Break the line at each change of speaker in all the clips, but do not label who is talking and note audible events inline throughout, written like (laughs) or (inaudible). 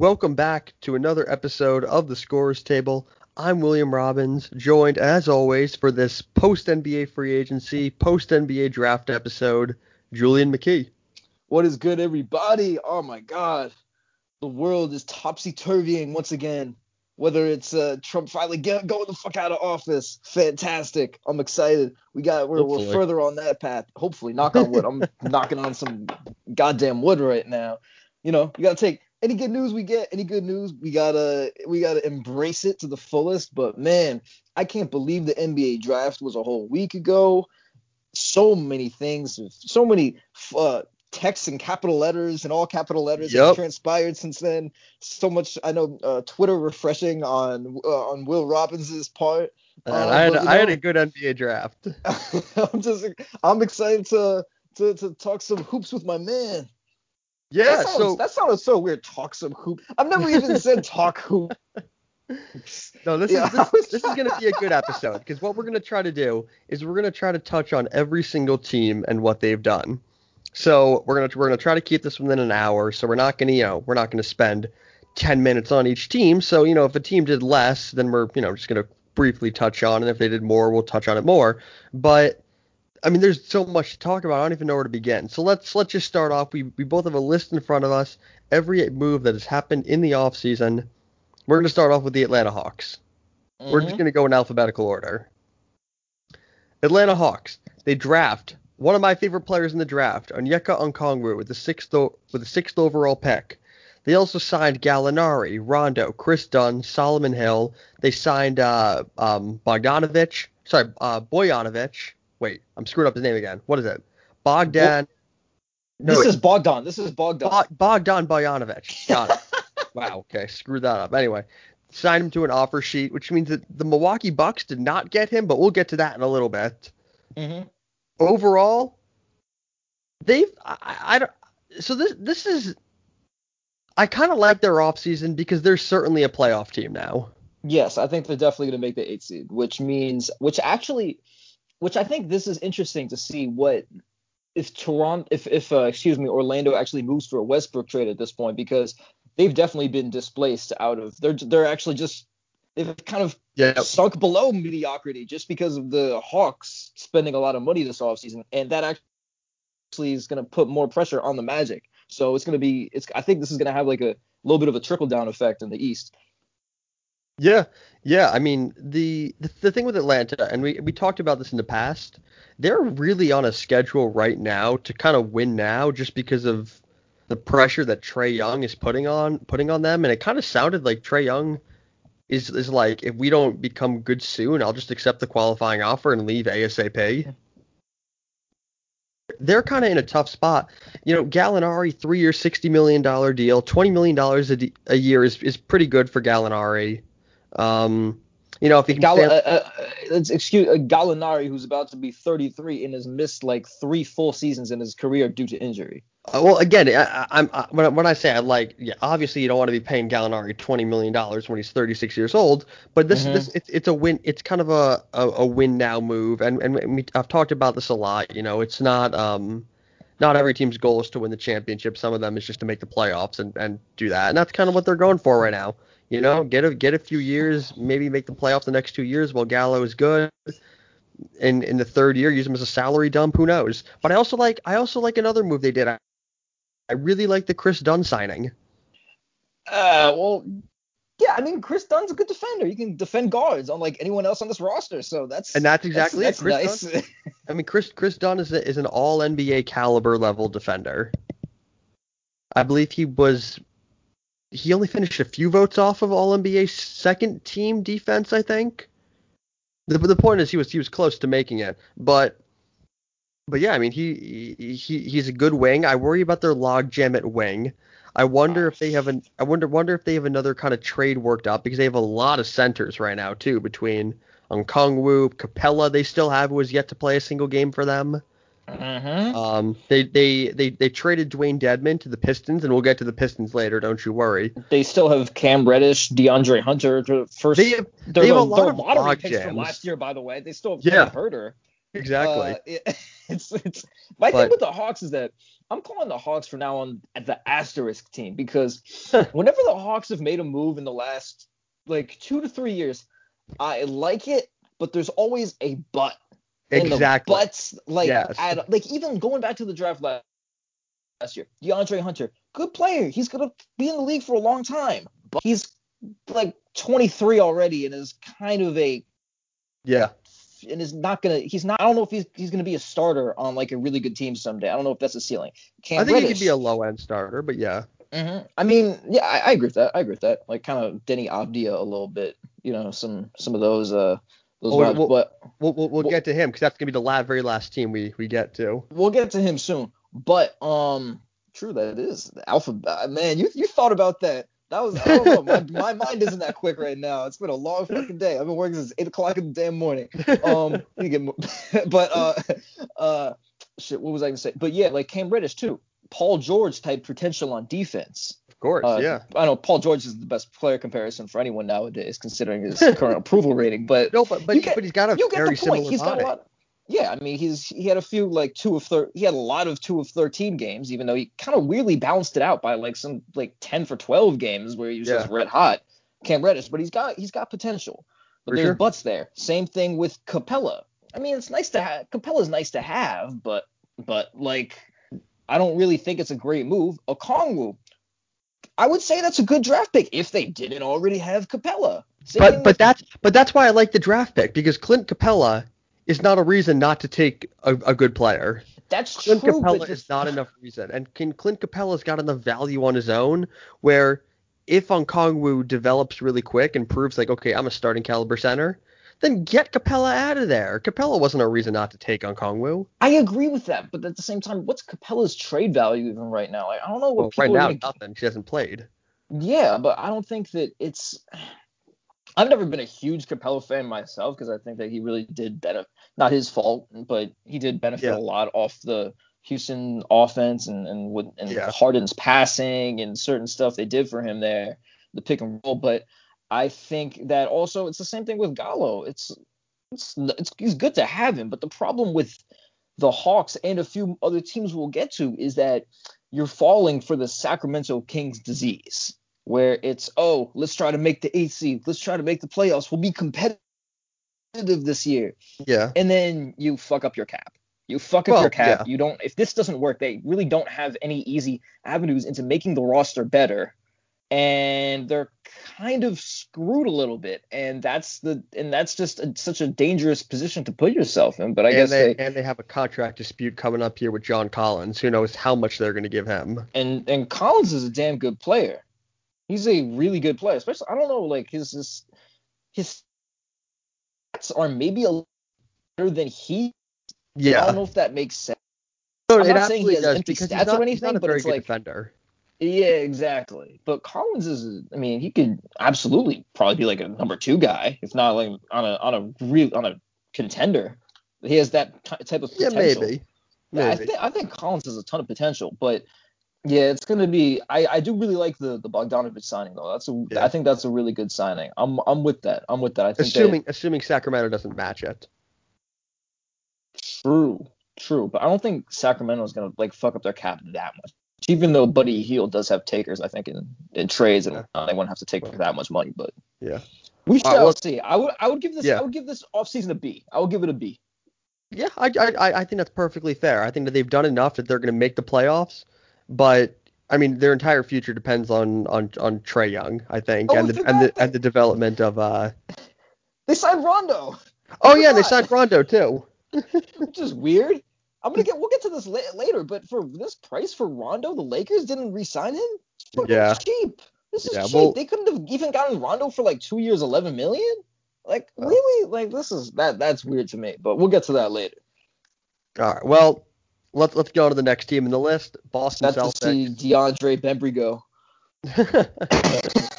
Welcome back to another episode of the Scorer's Table. I'm William Robbins, joined as always for this post NBA free agency, post NBA draft episode, Julien McKee.
What is good, everybody? Oh my God, the world is topsy turvying once again. Whether it's uh, Trump finally get, going the fuck out of office, fantastic. I'm excited. We got we're, we're further on that path. Hopefully, knock on wood. I'm (laughs) knocking on some goddamn wood right now. You know, you gotta take any good news we get, any good news, we gotta we gotta embrace it to the fullest. But man, I can't believe the NBA draft was a whole week ago. So many things, so many uh, texts in capital letters and all capital letters yep. have transpired since then. So much I know uh, Twitter refreshing on uh, on Will Robbins's part.
Uh, I, had, I had a good NBA draft. (laughs)
I'm just I'm excited to, to to talk some hoops with my man.
Yeah,
that
sounds, so
that sounded so weird. Talk some hoop. I've never even (laughs) said talk hoop.
No, this yeah, is this, this is gonna be a good episode because what we're gonna try to do is we're gonna try to touch on every single team and what they've done. So we're gonna we're gonna try to keep this within an hour. So we're not gonna you know we're not gonna spend 10 minutes on each team. So you know if a team did less, then we're you know just gonna briefly touch on, and if they did more, we'll touch on it more. But I mean, there's so much to talk about. I don't even know where to begin. So let's let's just start off. We we both have a list in front of us. Every move that has happened in the off season. We're going to start off with the Atlanta Hawks. Mm-hmm. We're just mm-hmm. going to go in alphabetical order. Atlanta Hawks. They draft one of my favorite players in the draft, Onyeka Okongwu, with the sixth o- with the sixth overall pick. They also signed Gallinari, Rondo, Kris Dunn, Solomon Hill. They signed uh, um, Bogdanovich, sorry, uh, Boyanovich, Wait, I'm screwing up his name again. What is it? Bogdan.
No, this wait. is Bogdan. This is Bogdan. Bo-
Bogdan Bojanovic. Got it. (laughs) wow. Okay. Screwed that up. Anyway, signed him to an offer sheet, which means that the Milwaukee Bucks did not get him, but we'll get to that in a little bit. Mm-hmm. Overall, they've I, I don't. So this this is. I kind of like their offseason because they're certainly a playoff team now.
Yes, I think they're definitely going to make the eight seed, which means, which actually, which I think this is interesting to see what if Toronto, if if uh, excuse me, Orlando actually moves for a Westbrook trade at this point because they've definitely been displaced out of they're they're actually just they've kind of yep. sunk below mediocrity just because of the Hawks spending a lot of money this offseason and that actually is going to put more pressure on the Magic. So it's going to be it's I think this is going to have like a little bit of a trickle down effect in the East.
Yeah, yeah. I mean, the, the the thing with Atlanta, and we we talked about this in the past. They're really on a schedule right now to kind of win now, just because of the pressure that Trae Young is putting on putting on them. And it kind of sounded like Trae Young is is like, if we don't become good soon, I'll just accept the qualifying offer and leave ASAP. They're kind of in a tough spot. You know, Gallinari, three year, sixty million dollar deal, twenty million dollars a year is is pretty good for Gallinari. Um, you know, if he can
Gall- uh, uh, excuse uh, Gallinari, who's about to be 33 and has missed like three full seasons in his career due to injury.
Uh, well, again, I, am when, when I say I like, yeah, obviously you don't want to be paying Gallinari 20 million dollars when he's 36 years old, but this mm-hmm. this it's, it's a win. It's kind of a, a, a win now move, and and we, I've talked about this a lot. You know, it's not um not every team's goal is to win the championship. Some of them is just to make the playoffs and, and do that. And that's kind of what they're going for right now. You know, get a get a few years, maybe make the playoffs the next two years while Gallo is good. And in the third year, use him as a salary dump. Who knows? But I also like I also like another move they did. I, I really like the Kris Dunn signing.
Uh, well, yeah, I mean Kris Dunn's a good defender. He can defend guards unlike anyone else on this roster. So that's
and that's exactly
that's,
it.
That's nice.
Dunn, I mean Chris Kris Dunn is a, is an All NBA caliber level defender. I believe he was he only finished a few votes off of All NBA second team defense, I think. The, the point is he was he was close to making it, but but yeah, I mean he he he's a good wing. I worry about their logjam at wing. I wonder if they have an I wonder wonder if they have another kind of trade worked out because they have a lot of centers right now too between Okongwu, Capela. they still have who has yet to play a single game for them. Mm-hmm. Um, they, they they they traded Dewayne Dedmon to the Pistons, and we'll get to the Pistons later. Don't you worry.
They still have Cam Reddish, DeAndre Hunter. First,
they have, they have a lot of
lottery picks from last year, by the way. They still have yeah. Huerter.
Exactly.
Uh, it, (laughs) it's it's my
But-
thing with the Hawks is that I'm calling the Hawks from now on at the asterisk team because (laughs) whenever the Hawks have made a move in the last like two to three years, I like it, but there's always a but.
Exactly.
the butts like
Yes.
add, like even going back to the draft last, last year, DeAndre Hunter, good player. He's gonna be in the league for a long time, but he's like 23 already and is kind of a
yeah.
and is not gonna. He's not. I don't know if he's he's gonna be a starter on like a really good team someday. I don't know if that's a ceiling. Cam
I think he
Reddish,
could be a low end starter, but yeah.
Mhm. I mean, yeah, I, I agree with that. I agree with that. Like kind of Deni Avdija a little bit. You know, some some of those uh those
Oh,
vibes.
well-
but
We'll we'll, we'll get to him because that's gonna be the la- very last team we we get to.
we'll get to him soon. But um, true that is the alpha. uh, Man, you you thought about that. That was I don't know. My, my mind isn't that quick right now. It's been a long fucking day. I've been working since eight o'clock in the damn morning. Um, (laughs) get more, (laughs) but uh, uh, shit. What was I gonna say? But yeah, like Cam Reddish too. Paul George type potential on defense.
Of course,
Uh,
yeah.
I know Paul George is the best player comparison for anyone nowadays, considering his (laughs) current approval rating. But
No, but but,
get-
but he's got a
you get
very
the
similar
point. He's
body.
got a lot. Yeah, I mean, he's he had a few like two of thir- he had a lot of two of thirteen games, even though he kind of weirdly balanced it out by like some like ten for twelve games where he was just
Yeah.
red hot. Cam Reddish, but he's got he's got potential. But
For
there's
sure.
butts there. Same thing with Capela. I mean, it's nice to have Capela's nice to have, but but like I don't really think it's a great move. Okongwu, I would say that's a good draft pick if they didn't already have Capela. Same
But but that's but that's why I like the draft pick because Clint Capela is not a reason not to take a, a good player.
that's
Clint
true.
Capela
but
is not enough reason, and can Clint Capela's got enough value on his own where if Okongwu develops really quick and proves like okay I'm a starting caliber center, then get Capela out of there. Capela wasn't a reason not to take Okongwu.
I agree with that, but at the same time, what's Capela's trade value even right now? Like, I don't know what
Well,
people
right now
gonna-
nothing. She hasn't played.
Yeah, but I don't think that it's. I've never been a huge Capela fan myself because I think that he really did benefit. Not his fault, but he did benefit
Yeah.
a lot off the Houston offense and and with and
Yeah.
Harden's passing and certain stuff they did for him there, the pick and roll. But I think that also it's the same thing with Gallo. It's it's it's, it's good to have him, but the problem with the Hawks and a few other teams we'll get to is that you're falling for the Sacramento Kings disease, where it's oh, let's try to make the eighth seed, let's try to make the playoffs, we'll be competitive this year,
Yeah.
and then you fuck up your cap. You fuck up
Well,
your cap.
yeah.
You don't. If this doesn't work, they really don't have any easy avenues into making the roster better, and they're kind of screwed a little bit. And that's the and that's just a, such a dangerous position to put yourself in. But I
and
guess
they,
they,
and they have a contract dispute coming up here with John Collins. Who knows how much they're going to give him?
and and Collins is a damn good player. He's a really good player, especially I don't know like his his his stats are maybe a little better than he.
yeah I
don't know if that makes sense.
No,
I'm
it
not saying he has
does
empty
because
stats
not,
or
he's not
anything,
a
but it's
good
like-
defender.
Yeah, exactly. But Collins is, I mean, he could absolutely probably be like a number two guy, if not like on a on a real on a contender. He has that ty- type of
Yeah,
potential.
maybe.
Yeah, I
Maybe.
think I think Collins has a ton of potential, but yeah, it's gonna be. I, I do really like the the Bogdanovich signing though. That's a
Yeah.
I think that's a really good signing. I'm I'm with that. I'm with that. I think
assuming assuming Sacramento doesn't match it.
true, true, but I don't think Sacramento's gonna like fuck up their cap that much. Even though Buddy Hield does have takers, I think in, in trades, and uh, they won't have to take that much money. But
Yeah.
we
All
shall
well-
see. I would I would give this
Yeah.
I would give this offseason a B. I would give it a B.
Yeah, I, I I- I think that's perfectly fair. I think that they've done enough that they're going to make the playoffs, but I mean their entire future depends on on on Trae Young. I think
Oh,
and the and the and the development of uh.
They signed Rondo,
Oh yeah, they signed Rondo too.
which is weird. I'm gonna get we'll get to this la- later, but for this price for Rondo, the Lakers didn't re-sign him. It's
Yeah.
cheap. This is
Yeah,
cheap.
well-
they couldn't have even gotten Rondo for like two years, eleven million. Like
Well.
really? Like this is that that's weird to me. But we'll get to that later.
All right. Well, let's let's go to the next team in the list. Boston
That's to see DeAndre Bembry go. (laughs)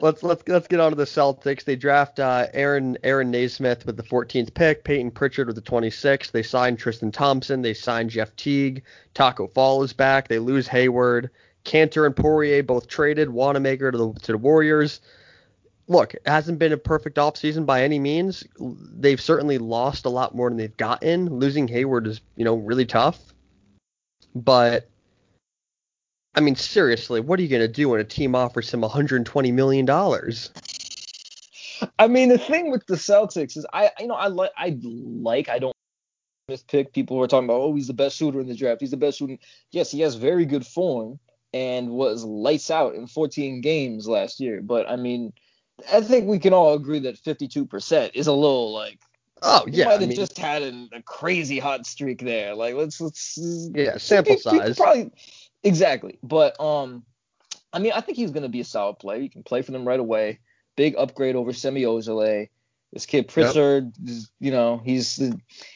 let's let's let's get on to the Celtics. They draft uh, Aaron Aaron Nesmith with the 14th pick, Payton Pritchard with the 26th. They signed Tristan Thompson. They signed Jeff Teague. Tacko Fall is back. They lose Hayward. Kanter and Poirier both traded. Wanamaker to the to the Warriors. look, it hasn't been a perfect offseason by any means. They've certainly lost a lot more than they've gotten. Losing Hayward is, you know, really tough. But I mean, seriously, what are you going to do when a team offers him 120 million dollars?
I mean, the thing with the Celtics is, I you know I like I like I don't this pick. People were talking about, oh, he's the best shooter in the draft. He's the best shooter. Yes, he has very good form and was lights out in 14 games last year. But I mean, I think we can all agree that 52% is a little like.
Oh yeah,
might have I mean, just had an, a crazy hot streak there. Like let's let's.
Yeah, sample size.
Probably exactly, but um, I mean, I think he's gonna be a solid player. He can play for them right away. Big upgrade over Semi Ojeleye. This kid Pritchard, yep. you know, he's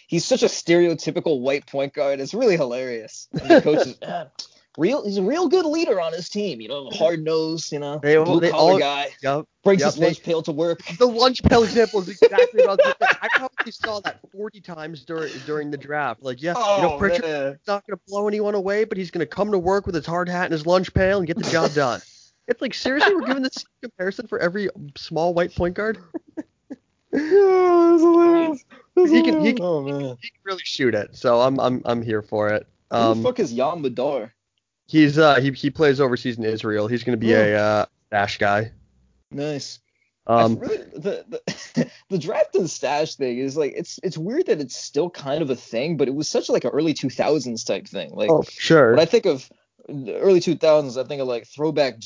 he's such a stereotypical white point guard. It's really hilarious. And the coach is, (laughs) real he's a real good leader on his team. You know, hard nosed, you know, they, blue collar guy. Yep, brings yep, his lunch pail to work. (laughs)
The lunch pail example is exactly about the thing. I probably saw that 40 times during during the draft. Like, yeah, oh, you know, oh, Pritchard's not gonna blow anyone away, but he's gonna come to work with his hard hat and his lunch pail and get the job done. (laughs) it's like seriously, we're giving this comparison for every small white point guard. (laughs)
yeah, hilarious.
he can he can, oh, he can, really shoot it. So I'm I'm I'm here for it.
Um, Who the um, fuck is Yam Madar?
He's uh he he plays overseas in Israel. He's gonna be a uh, stash guy.
Nice. Um, really, the, the (laughs) the draft and stash thing is like it's it's weird that it's still kind of a thing, but it was such like an early 2000s type thing. Like,
oh sure.
When I think of early 2000s, I think of like throwback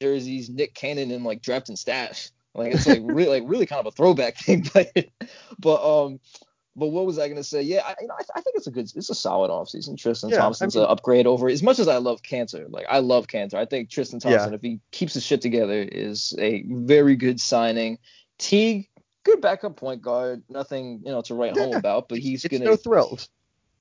jerseys, Nick Cannon, and like draft and stash. Like it's like (laughs) really like really kind of a throwback thing, (laughs) but but um but what was I gonna say? Yeah, I, you know, I, I, think it's a good, it's a solid offseason. Tristan yeah, Thompson's I mean, an upgrade over. As much as I love Kanter, like I love Kanter, I think Tristan Thompson, yeah. if he keeps his shit together, is a very good signing. Teague, good backup point guard. Nothing, you know, to write yeah. home about, but he's
it's
gonna.
No thrills.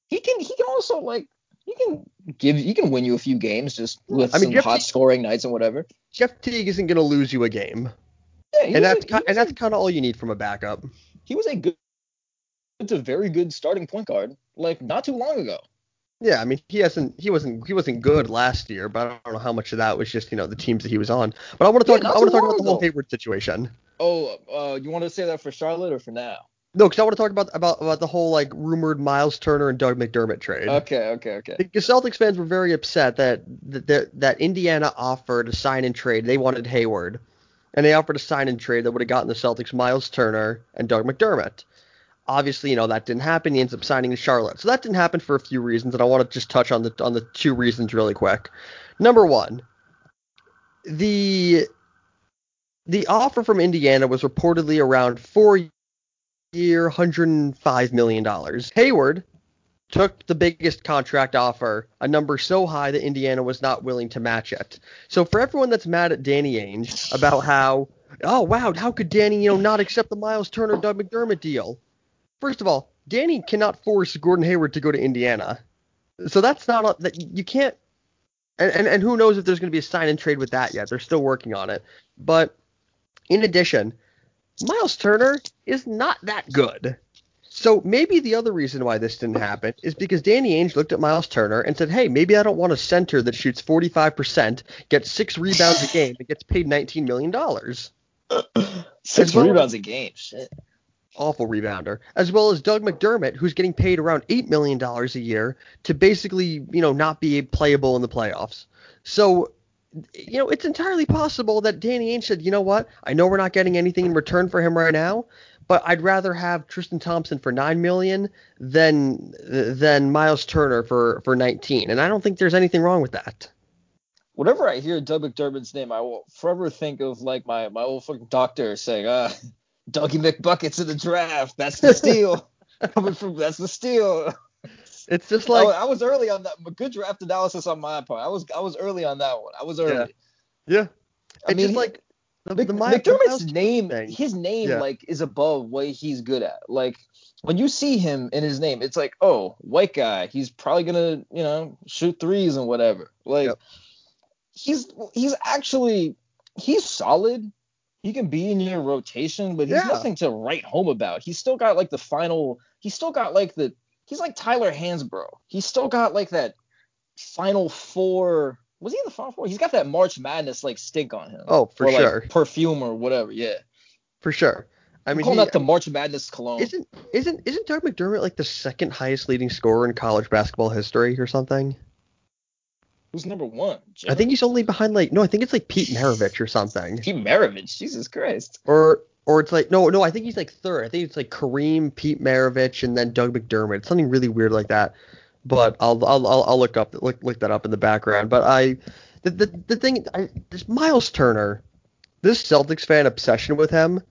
He can, he can also like, he can give, he can win you a few games just with I mean, some Jeff hot Teague, scoring nights and whatever.
Jeff Teague isn't gonna lose you a game. Yeah, and that's a, and that's kind of all you need from a backup.
He was a good a very good starting point guard like not too long ago.
Yeah, I mean he hasn't he wasn't he wasn't good last year, but I don't know how much of that was just you know the teams that he was on. But I want to talk yeah, I want to talk about the whole Hayward situation.
Oh, uh, you want to say that for Charlotte or for now?
No, because I want to talk about about about the whole like rumored Miles Turner and Doug McDermott trade.
Okay, okay, okay.
The Celtics fans were very upset that that that Indiana offered a sign and trade. They wanted Hayward, and they offered a sign and trade that would have gotten the Celtics Miles Turner and Doug McDermott obviously, you know, that didn't happen. He ends up signing in Charlotte. So that didn't happen for a few reasons, and I want to just touch on the on the two reasons really quick. Number one, the the offer from Indiana was reportedly around four year, $105 million. Hayward took the biggest contract offer, a number so high that Indiana was not willing to match it. So for everyone that's mad at Danny Ainge about how, oh wow, how could Danny, you know, not accept the Miles Turner Doug McDermott deal? First of all, Danny cannot force Gordon Hayward to go to Indiana. So that's not a, that you can't. And, and and who knows if there's going to be a sign and trade with that yet? They're still working on it. But in addition, Miles Turner is not that good. So maybe the other reason why this didn't happen is because Danny Ainge looked at Miles Turner and said, "Hey, maybe I don't want a center that shoots 45%, gets six rebounds a game, and gets paid 19 million dollars." (laughs)
Six rebounds a game, shit
awful rebounder, as well as Doug McDermott, who's getting paid around eight million dollars a year to basically, you know, not be playable in the playoffs. So, you know, it's entirely possible that Danny Ainge said, you know what, I know we're not getting anything in return for him right now, but I'd rather have Tristan Thompson for nine million than than Miles Turner for for 19, and I don't think there's anything wrong with that.
Whenever I hear Doug McDermott's name, I will forever think of like my my old fucking doctor saying, uh, Dougie McBuckets in the draft. That's the steal. (laughs) Coming from that's the steal.
It's just like
I, I, was early on that. Good draft analysis on my part. I was I was early on that one. I was early.
Yeah. yeah.
I mean, like the, the McDermott's name, thing. his name yeah. like is above what he's good at. Like when you see him in his name, it's like, oh, white guy. He's probably gonna, you know, shoot threes and whatever. Like yep. he's he's actually he's solid he can be in your rotation, but he's yeah. nothing to write home about. He's still got like the final. He's still got like the. He's like Tyler Hansbrough. He's still got like that final four Was he in the Final Four? He's got that March Madness like stink on him.
Oh, for
or, like,
sure.
perfume or whatever. Yeah.
For sure. I mean,
calling
he-
that the March Madness cologne.
isn't isn't isn't Doug McDermott like the second highest leading scorer in college basketball history or something?
Who's number one?
I think he's only behind like no, I think it's like Pete Maravich or something.
Pete Maravich. Jesus Christ.
Or or it's like no no I think he's like third. I think it's like Kareem, Pete Maravich, and then Doug McDermott. Something really weird like that. But I'll I'll I'll, I'll look up look look that up in the background. But I the the, the thing I, this Miles Turner, this Celtics fan obsession with him.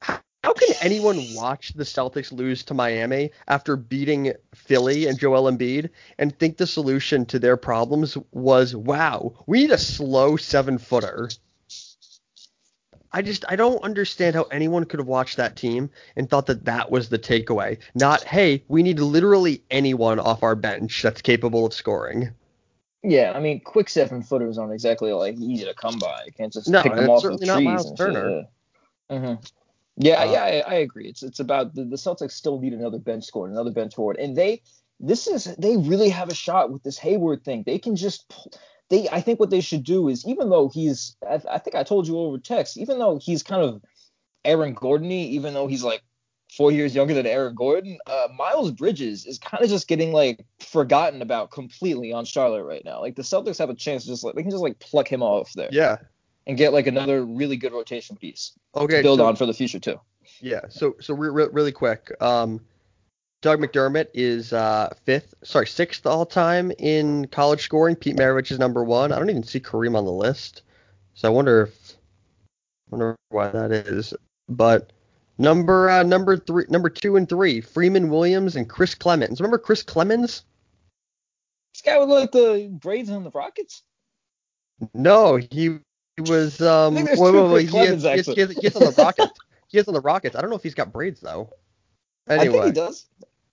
How, how can anyone watch the Celtics lose to Miami after beating Philly and Joel Embiid and think the solution to their problems was wow we need a slow seven footer? I just I don't understand how anyone could have watched that team and thought that that was the takeaway. Not hey, we need literally anyone off our bench that's capable of scoring.
Yeah, I mean, quick seven footers aren't exactly like easy to come by. You can't just
No,
pick them off
certainly
of
not
trees.
Miles
and
Turner.
Shit, yeah. hmm Yeah,
Uh,
yeah, I, I agree. It's it's about the, the Celtics still need another bench scorer, another bench forward, and they this is they really have a shot with this Hayward thing. They can just they. I think what they should do is even though he's I, I think I told you over text, even though he's kind of Aaron Gordon-y, even though he's like four years younger than Aaron Gordon, uh, Miles Bridges is kind of just getting like forgotten about completely on Charlotte right now. Like the Celtics have a chance to just like they can just like pluck him off there
Yeah.
And get like another really good rotation piece
Okay.
to build
so-
on for the future too.
Yeah. So so re- re- really quick. Um, Doug McDermott is uh, fifth, sorry, sixth all time in college scoring. Pete Maravich is number one. I don't even see Kareem on the list, so I wonder if wonder why that is. But number uh, number three, number two and three, Freeman Williams and Chris Clemons. Remember Chris Clemons?
This guy with like the braids on the Rockets.
No, he, he was um.
I think there's
wait, wait, wait, he has- he has- he has- he has on the Rockets. He has on the Rockets. I don't know if he's got braids though.
I think he does.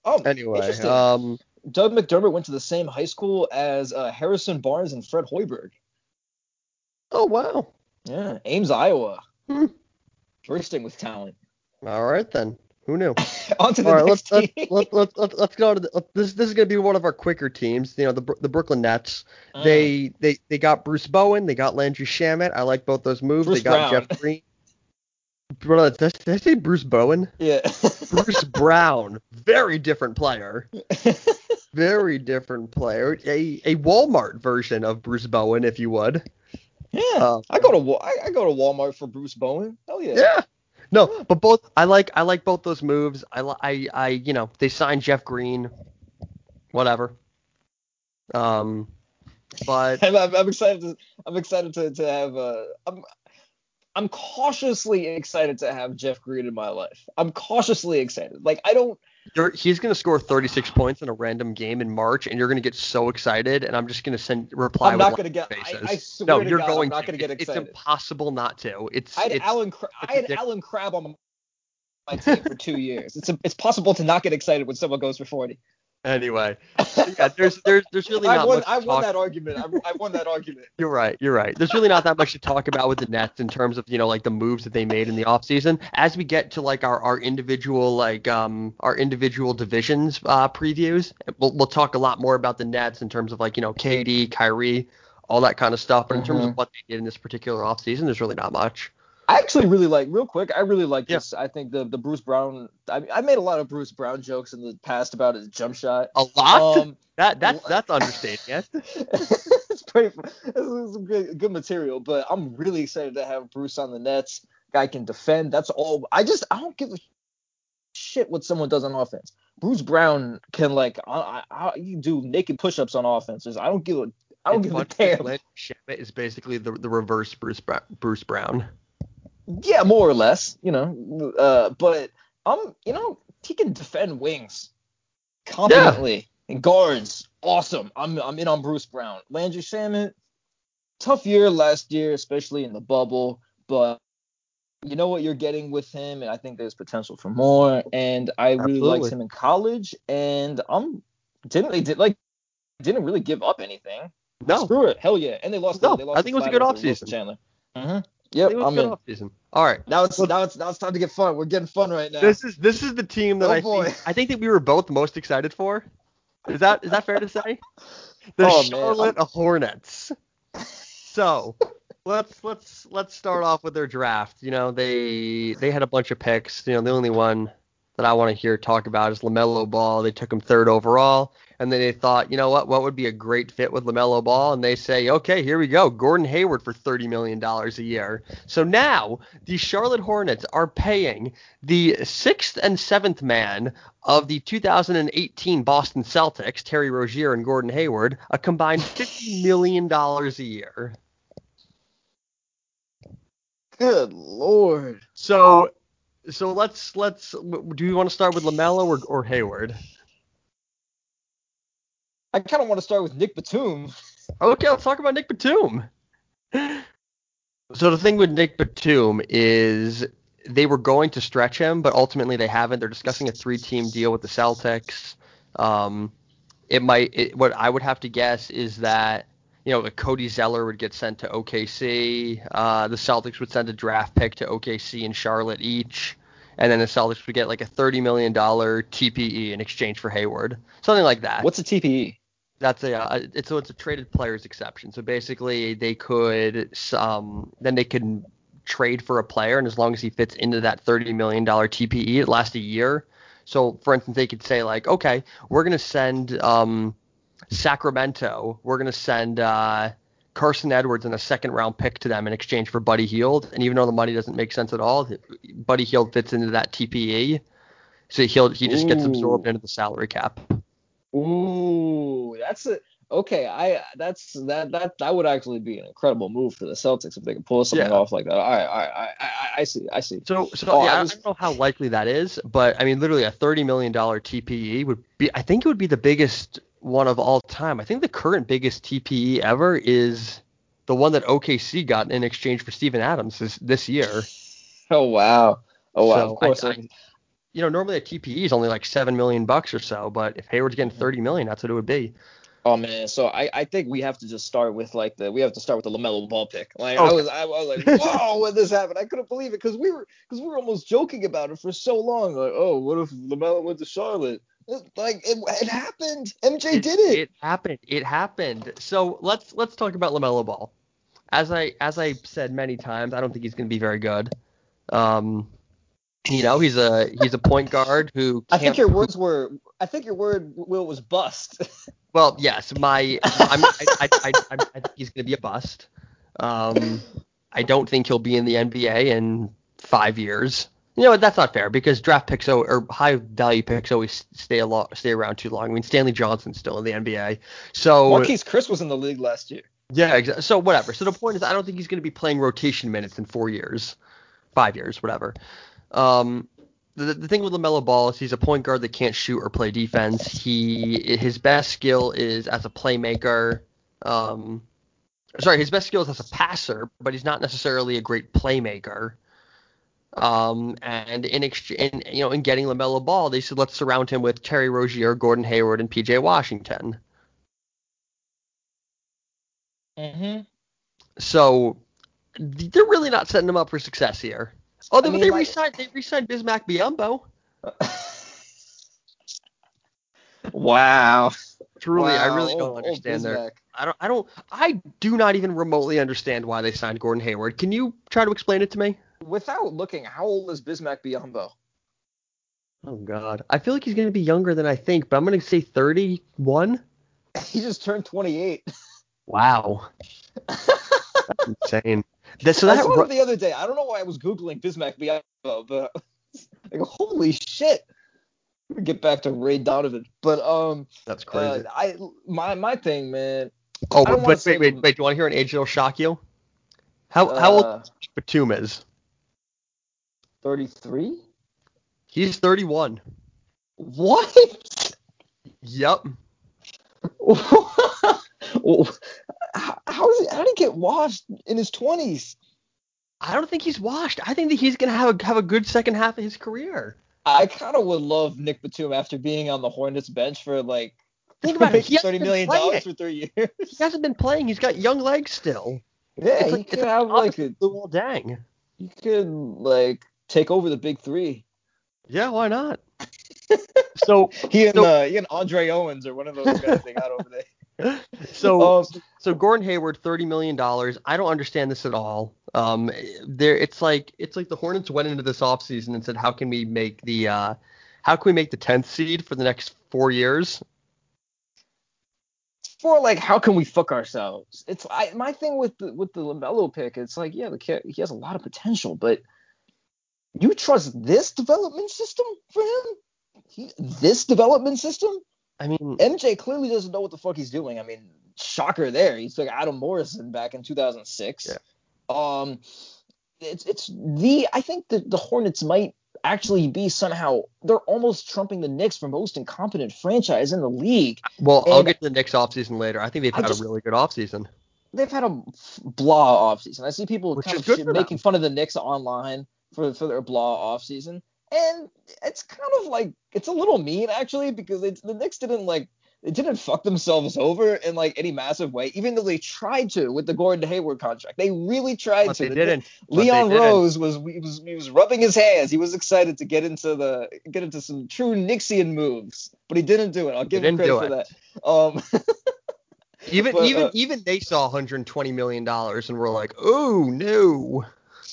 Oh,
anyway, um.
Doug McDermott went to the same high school as uh, Harrison Barnes and Fred Hoiberg.
Oh wow.
Yeah, Ames, Iowa.
Hmm.
Bursting with talent.
All right then. Who knew? (laughs)
On to the
All right,
next
let's
team.
let's, let's let's let's go to the, this. This is gonna be one of our quicker teams. You know, the the Brooklyn Nets.
Uh,
They they they got Bruce Bowen. They got Landry Shamet. I like both those moves.
Bruce
they got
Brown.
Jeff Green. Bro, did I, did I say Bruce Bowen?
yeah. (laughs)
Bruce Brown, very different player. (laughs) Very different player. A a Walmart version of Bruce Bowen, if you would.
yeah.
Uh,
I go to I, I go to Walmart for Bruce Bowen. Hell yeah.
Yeah. No, but both I like I like both those moves. I I I you know they signed Jeff Green, whatever. Um, but
I'm, I'm, I'm excited to I'm excited to, to have uh I'm I'm cautiously excited to have Jeff Green in my life. I'm cautiously excited. Like I don't
you're, he's gonna score 36 points in a random game in March, and you're gonna get so excited, and I'm just gonna send reply.
I'm not gonna get I. I swear
no,
to
you're
God,
going
I'm not
to.
get
It's-
excited.
It's impossible not to. It's
I had
it's,
Alan Cra- I had Allen Crabbe on my team for two years. It's a, it's possible to not get excited when someone goes for 40.
Anyway. (laughs) Yeah, there's there's there's really
I
not
won
much.
I won that argument. I, I won that argument. (laughs)
You're right. You're right. There's really not that much to talk about with the Nets in terms of you know like the moves that they made in the offseason. As we get to like our, our individual like um our individual divisions uh, previews, we'll we'll talk a lot more about the Nets in terms of like you know KD, Kyrie, all that kind of stuff. But in terms
Mhm.
of what they did in this particular offseason, there's really not much.
I actually really like real quick. I really like
Yeah.
this. I think the the Bruce Brown. I, I made a lot of Bruce Brown jokes in the past about his jump shot.
A lot.
Um, (laughs)
that that's that's understating (laughs) it.
it's pretty. This good, good material, but I'm really excited to have Bruce on the Nets. Guy can defend. That's all. I just I don't give a shit what someone does on offense. Bruce Brown can like I, I, I, you do naked push-ups on offenses. I don't give a I don't
And
give a damn.
Shamet is basically the the reverse Bruce Bruce Brown.
Yeah, more or less, you know. Uh, but um, you know, he can defend wings competently and guards. Awesome. I'm I'm in on Bruce Brown. Landry Shamet, tough year last year, especially in the bubble, but you know what you're getting with him, and I think there's potential for more. And I really
Absolutely.
liked him in college, and I'm didn't they did like didn't really give up anything.
No,
Screw it, hell yeah. And they lost.
No,
they lost
I think it was a good
they lost to
offseason.
Chandler. Mm-hmm.
I
Yep,
think it was
I'm
a good
in.
offseason. All right.
Now it's now it's now it's time to get fun. We're getting fun right now.
This is this is the team that
Oh,
I
boy.
think, I think that we were both most excited for. Is that is that fair to say? (laughs) The
Oh, man,
Charlotte Hornets. (laughs) So let's let's let's start off with their draft. You know, they they had a bunch of picks. You know, the only one that I want to hear talk about is LaMelo Ball. They took him third overall, and then they thought, you know what, what would be a great fit with LaMelo Ball? And they say, okay, here we go, Gordon Hayward for thirty million dollars a year. So now the Charlotte Hornets are paying the sixth and seventh man of the 2018 Boston Celtics, Terry Rozier and Gordon Hayward, a combined (sighs) fifty million dollars a year.
Good lord.
So so let's let's do you want to start with Lamelo or, or Hayward?
I kind of want to start with Nic Batum.
Okay, let's talk about Nic Batum. So the thing with Nic Batum is they were going to stretch him, but ultimately they haven't. They're discussing a three-team deal with the Celtics. Um, it might. It, what I would have to guess is that you know, Cody Zeller would get sent to OKC. Uh, the Celtics would send a draft pick to OKC and Charlotte each, and then the Celtics would get like a thirty million dollar TPE in exchange for Hayward, something like that.
What's a TPE?
That's a uh, it's so it's a traded players exception. So basically, they could um then they could trade for a player, and as long as he fits into that thirty million dollar TPE, it lasts a year. So for instance, they could say like, okay, we're gonna send um Sacramento, we're going to send uh, Carsen Edwards and a second round pick to them in exchange for Buddy Hield. And even though the money doesn't make sense at all, Buddy Hield fits into that TPE. So he he just gets absorbed into the salary cap.
Ooh, that's a okay. I that's that that that would actually be an incredible move for the Celtics if they could pull something yeah. off like that. All right, all right, I, I, I see, I see.
So so oh, yeah, I, was, I, don't know how likely that is, but I mean, literally a thirty million dollar TPE would be. I think it would be the biggest one of all time. I think the current biggest TPE ever is the one that OKC got in exchange for Steven Adams this, this year. (laughs)
Oh wow! Oh wow! So of course.
I, I, you know, normally a TPE is only like seven million bucks or so, but if Hayward's getting thirty million, that's what it would be.
Oh man, so I, I think we have to just start with like the we have to start with the Lamelo Ball pick. Like okay. I was I was like whoa when this happened I couldn't believe it because we were because we were almost joking about it for so long like oh what if Lamelo went to Charlotte like it, it happened. MJ
it,
did it.
It happened. It happened. So let's let's talk about Lamelo Ball. As I as I said many times, I don't think he's going to be very good. Um, you know, he's a he's a point guard who.
I think your words were. I think your word Will was bust. (laughs)
well, yes, my I'm, I, I, I, I, I think he's going to be a bust. Um, I don't think he'll be in the NBA in five years. You know that's not fair because draft picks or high value picks always stay a lot, stay around too long. I mean Stanley Johnson's still in the NBA, so
Marquese Chriss was in the league last year.
Yeah, exactly. So whatever. So the point is, I don't think he's going to be playing rotation minutes in four years, five years, whatever. Um, the, the thing with Lamelo Ball is he's a point guard that can't shoot or play defense. He his best skill is as a playmaker. Um, sorry, his best skill is as a passer, but he's not necessarily a great playmaker. Um, and in exchange, you know, in getting Lamelo Ball, they said let's surround him with Terry Rozier, Gordon Hayward, and PJ Washington.
hmm
So they're really not setting him up for success here. Oh, they, I mean, they like, re-signed they re-signed Bismack Biyombo.
wow.
Truly, wow. I really don't understand that. I don't I don't I do not even remotely understand why they signed Gordon Hayward. Can you try to explain it to me?
without looking, how old is Bismack Biyombo?
Oh God, I feel like he's going to be younger than I think, but I'm going to say 31. (laughs)
He just turned 28.
Wow, (laughs) that's insane. This,
so I saw it the other day. I don't know why I was googling Bismack but (laughs) like, holy shit. Get back to Ray Donovan, but um,
that's crazy.
Uh, I my my thing, man.
Oh, but, wait, wait, wait, wait. Do you want to hear an age that'll shock you? How uh, how old Batum is?
33?
He's 31.
What?
Yep. (laughs) (laughs)
how, how, is he, how did he get washed in his 20s?
I don't think he's washed. I think that he's going to have a, have a good second half of his career.
I kind of would love Nic Batum after being on the Hornets bench for like Think about it. (laughs) He thirty million dollars for three years. He
hasn't been playing. He's got young legs still.
Yeah, it's he like, could have like
a well, dang.
He could like take over the big three.
Yeah, why not? (laughs) so
he and so, uh, he and Andre Owens are one of those guys they got over there.
So (laughs) um, so Gordon Hayward, thirty million dollars. I don't understand this at all. Um, there it's like it's like the Hornets went into this offseason and said, how can we make the uh, how can we make the tenth seed for the next four years?
For like, how can we fuck ourselves? It's I, my thing with the with the Lamelo pick. It's like, yeah, the kid he has a lot of potential, but you trust this development system for him? He, this development system?
I mean,
MJ clearly doesn't know what the fuck he's doing. I mean, shocker there. He took Adam Morrison back in 2006. Yeah. Um, it's it's the I think that the Hornets might actually be somehow they're almost trumping the Knicks for most incompetent franchise in the league.
Well, and I'll get to the Knicks offseason later. I think they've had just, a really good offseason.
They've had a blah offseason. I see people Which kind of making fun of the Knicks online for for their blah offseason. And it's kind of like it's a little mean actually because the Knicks didn't like they didn't fuck themselves over in like any massive way, even though they tried to with the Gordon Hayward contract. They really tried
but
to.
They didn't.
Leon
they didn't.
Rose was he was he was rubbing his hands. He was excited to get into the get into some true Knicksian moves, but he didn't do it. I'll give him credit for that. Um, (laughs)
even but, even uh, even they saw 120 million dollars and were like, oh no.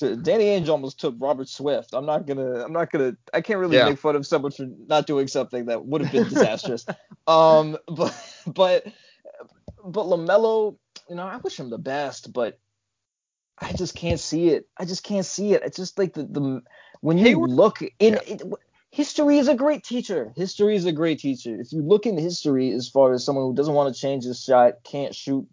Danny Ainge almost took Robert Swift. I'm not gonna. I'm not gonna. I can't really yeah. make fun of someone for not doing something that would have been disastrous. (laughs) um, but but but Lamelo, you know, I wish him the best, but I just can't see it. I just can't see it. It's just like the the when you Hayward, look in. Yeah. It, history is a great teacher. History is a great teacher. If you look in history as far as someone who doesn't want to change his shot, can't shoot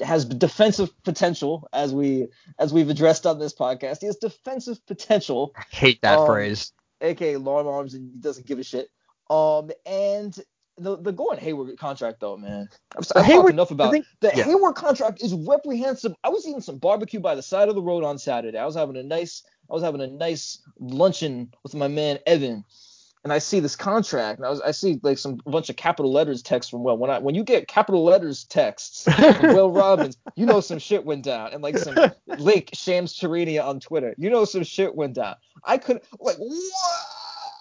has defensive potential as we as we've addressed on this podcast. He has defensive potential.
I hate that um, phrase.
AKA long arms and he doesn't give a shit. Um and the the Gordon Hayward contract though, man. I've, I've Hayward, talked enough about think, the yeah. Hayward contract is reprehensible. I was eating some barbecue by the side of the road on Saturday. I was having a nice I was having a nice luncheon with my man Evan and I see this contract, and I, was, I see like some bunch of capital letters text from Will. When I when you get capital letters texts from Will (laughs) Robbins, you know some shit went down, and like some link Shams Charania on Twitter, you know some shit went down. I could like what?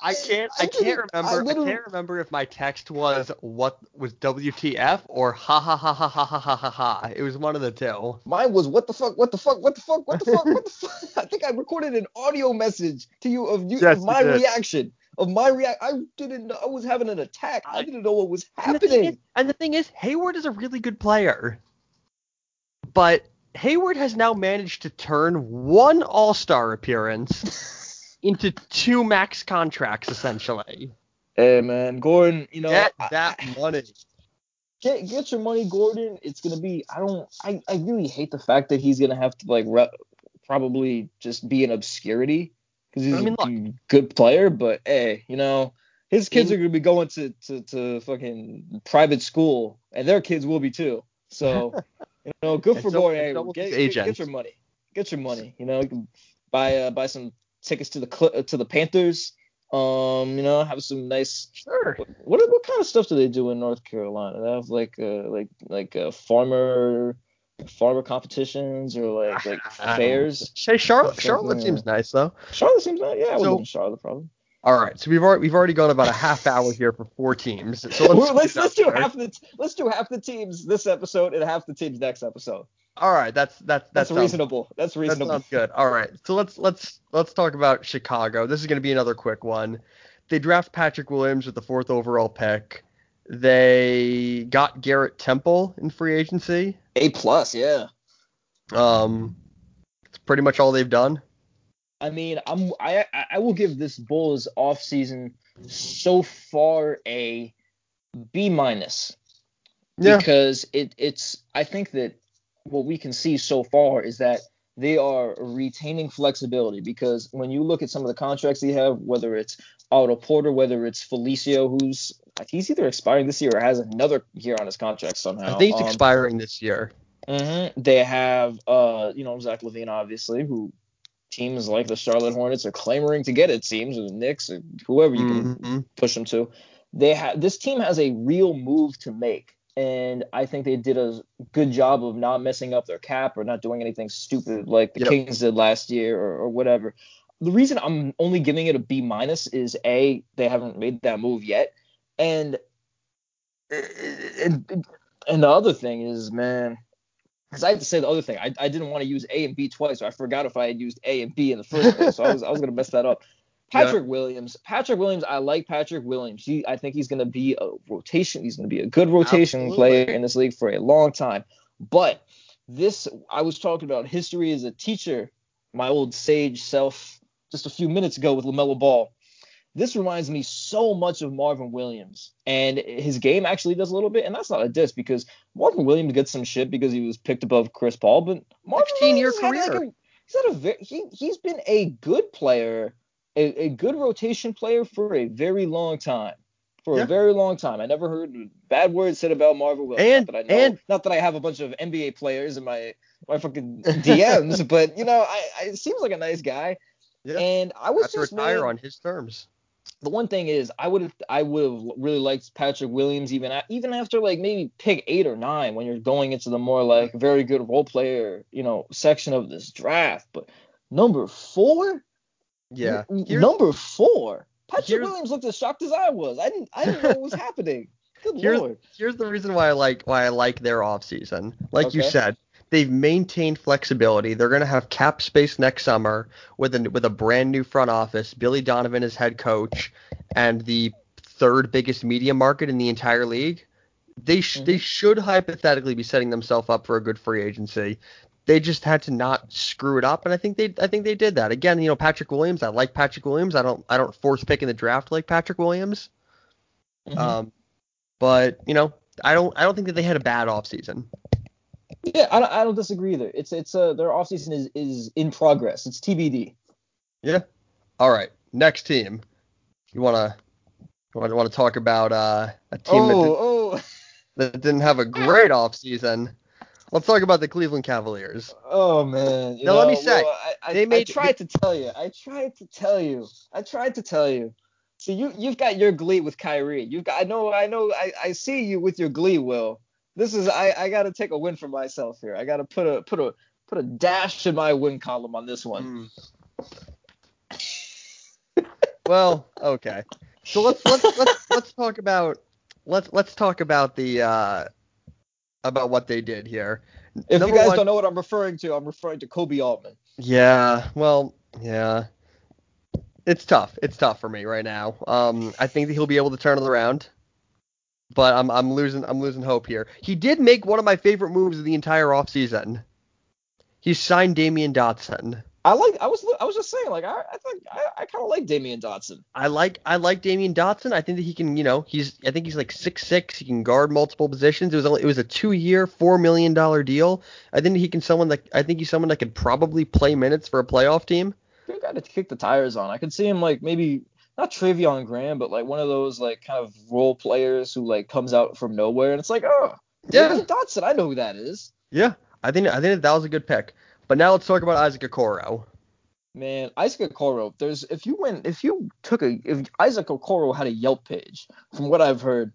I can't. I, I can't remember. I, I, can't remember if my text was what was WTF or ha ha ha ha ha ha ha ha ha. It was one of the two.
Mine was what the fuck, what the fuck, what the fuck, what the fuck, what the fuck. (laughs) I think I recorded an audio message to you of you yes, of my reaction of my react. I didn't know I was having an attack. I didn't know what was happening.
And the, is, and the thing is, Hayward is a really good player, but Hayward has now managed to turn one All Star appearance (laughs) into two max contracts, essentially.
Hey man, Gordon, you know
get that I, money.
Get get your money, Gordon. It's gonna be. I don't. I I really hate the fact that he's gonna have to like rep, probably just be in obscurity because he's I mean, a good player. But hey, you know, his kids are gonna be going to, to to fucking private school, and their kids will be too. So you know, (laughs) good for so, boy. Hey, get, get, get, your money. Get your money. You know, you can buy uh, buy some tickets to the to the Panthers. Um, you know, have some nice.
Sure.
What what kind of stuff do they do in North Carolina? They have like uh like like a farmer farmer competitions or like like (sighs) fairs.
Hey, Charlotte Charlotte seems nice though.
Charlotte seems nice. Yeah, I so, was Charlotte probably.
All right, so we've already we've already gone about a half hour here for four teams. So (laughs) let's
let's, let's do half the let's do half the teams this episode and half the teams next episode.
All right, that's that's
that's,
that's
reasonable. That's reasonable. That
sounds good. All right, so let's let's let's talk about Chicago. This is going to be another quick one. They draft Patrick Williams with the fourth overall pick. They got Garrett Temple in free agency.
A plus, yeah.
Um, it's pretty much all they've done.
I mean, I'm I I will give this Bulls offseason so far a B minus. Yeah. Because it it's I think that what we can see so far is that they are retaining flexibility because when you look at some of the contracts they have, whether it's Otto Porter, whether it's Felicio, who's he's either expiring this year or has another year on his contract somehow.
I think he's um, expiring this year.
Mm-hmm. They have, uh, you know, Zach LaVine, obviously, who teams like the Charlotte Hornets are clamoring to get. It seems, or the Knicks, or whoever you can mm-hmm. push them to. They have this team has a real move to make, and I think they did a good job of not messing up their cap or not doing anything stupid like the yep. Kings did last year or, or whatever. The reason I'm only giving it a B minus is a they haven't made that move yet, and, and And the other thing is, man, because I had to say the other thing. I, I didn't want to use A and B twice, so I forgot if I had used A and B in the first place. So I was I was gonna mess that up. (laughs) Patrick yeah. Williams. Patrick Williams. I like Patrick Williams. He, I think he's gonna be a rotation. He's gonna be a good rotation Absolutely. player in this league for a long time. But this, I was talking about history as a teacher. My old sage self, just a few minutes ago with Lamelo Ball this reminds me so much of Marvin Williams, and his game actually does a little bit. And that's not a diss because Marvin Williams gets some shit because he was picked above Chris Paul, but Marvin
16 year career. Like a,
he's had a very, he he's been a good player, a, a good rotation player for a very long time. For yeah. a very long time, I never heard bad words said about Marvin Williams.
And,
not that I know,
and
not that I have a bunch of NBA players in my my fucking DMs, (laughs) but you know, I, I seems like a nice guy. Yeah. And I was
just retire made, on his terms
the one thing is I would have I would have really liked Patrick Williams even even after like maybe pick eight or nine when you're going into the more like very good role player you know section of this draft. But number four,
yeah,
number four, Patrick Williams looked as shocked as I was. I didn't I didn't know what was (laughs) happening. Good
here's,
lord.
Here's the reason why I like why I like their offseason. Like okay. you said, they've maintained flexibility. They're going to have cap space next summer with a with a brand new front office, Billy Donovan as head coach, and the third biggest media market in the entire league. They sh- mm-hmm. they should hypothetically be setting themselves up for a good free agency. They just had to not screw it up, and I think they I think they did that. Again, you know Patrick Williams. I like Patrick Williams. I don't I don't force pick in the draft like Patrick Williams. Mm-hmm. Um, but you know I don't I don't think that they had a bad offseason.
Yeah, I don't, I don't disagree either. It's it's uh their offseason is is in progress. It's TBD.
Yeah. All right. Next team. You wanna want to want to talk about uh, a team
oh,
that, did,
oh.
that didn't have a great offseason. Let's talk about the Cleveland Cavaliers.
Oh man.
You now know, let me say, well,
I, I, they made, I tried to tell you. I tried to tell you. I tried to tell you. See, you you've got your glee with Kyrie. You've got. I know. I know. I, I see you with your glee, Will this is I, I got to take a win for myself here. I got to put a put a put a dash in my win column on this one.
Mm. (laughs) well, okay. So let's let's let's let's talk about let's let's talk about the uh about what they did here.
If Number you guys one, don't know what I'm referring to, I'm referring to Koby Altman.
Yeah, well, yeah. It's tough. It's tough for me right now. Um, I think that he'll be able to turn it around but I'm I'm losing I'm losing hope here. He did make one of my favorite moves of the entire offseason. He signed Damyean Dotson.
I like I was I was just saying like I I think I, I kind of like Damyean Dotson.
I like I like Damyean Dotson. I think that he can you know he's I think he's like six six. He can guard multiple positions. It was only, it was a two year four million dollar deal. I think he can someone that I think he's someone that could probably play minutes for a playoff team.
Good guy to kick the tires on. I could see him like maybe not Treveon Graham, but like one of those like kind of role players who like comes out from nowhere and it's like, oh, yeah, Dotson, I know who that is.
Yeah, I think I think that was a good pick. But now let's talk about Isaac Okoro.
Man, Isaac Okoro, there's if you went if you took a if Isaac Okoro had a Yelp page, from what I've heard,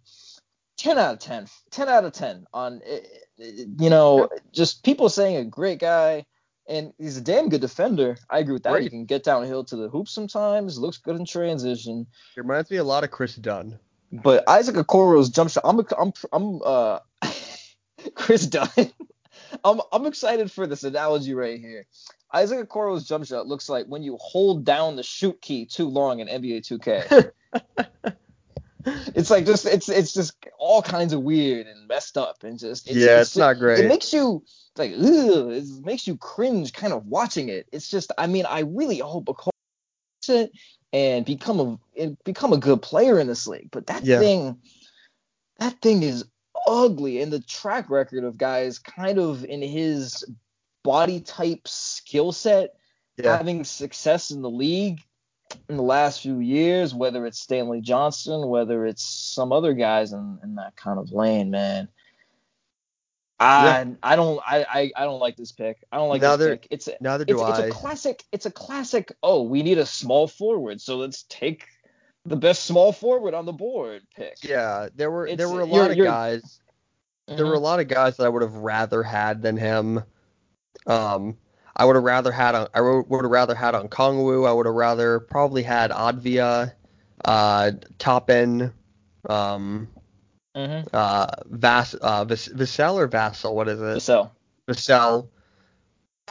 10 out of 10, 10 out of 10 on eh, eh, you know, just people saying a great guy, and he's a damn good defender. I agree with that. Right. He can get downhill to the hoop sometimes. Looks good in transition.
It reminds me a lot of Kris Dunn.
But Isaac Okoro's jump shot. I'm I'm I'm uh (laughs) Kris Dunn. (laughs) I'm I'm excited for this analogy right here. Isaac Okoro's jump shot looks like when you hold down the shoot key too long in NBA 2K. (laughs) it's like just it's it's just all kinds of weird and messed up and just
it's, yeah, it's, it's not great.
It makes you like ugh, it makes you cringe kind of watching it. It's just I mean I really hope a it and become a and become a good player in this league, but that yeah. thing that thing is ugly and the track record of guys kind of in his body type skill set yeah. having success in the league in the last few years, whether it's Stanley Johnson, whether it's some other guys in, in that kind of lane, man. I yeah. I don't I, I, I don't like this pick. I don't like neither, this pick. It's a,
neither do
it's,
I.
It's a classic. It's a classic. Oh, we need a small forward, so let's take the best small forward on the board pick.
Yeah, there were it's, there were a lot of guys. Mm-hmm. There were a lot of guys that I would have rather had than him. Um, I would have rather had on, I would have rather had Okongwu. I would have rather probably had Avdija, uh, Toppin, um,
Mm-hmm.
Uh, Vas, uh, Vis, Vassell or Vassell? What is it?
Vassell.
Vassell.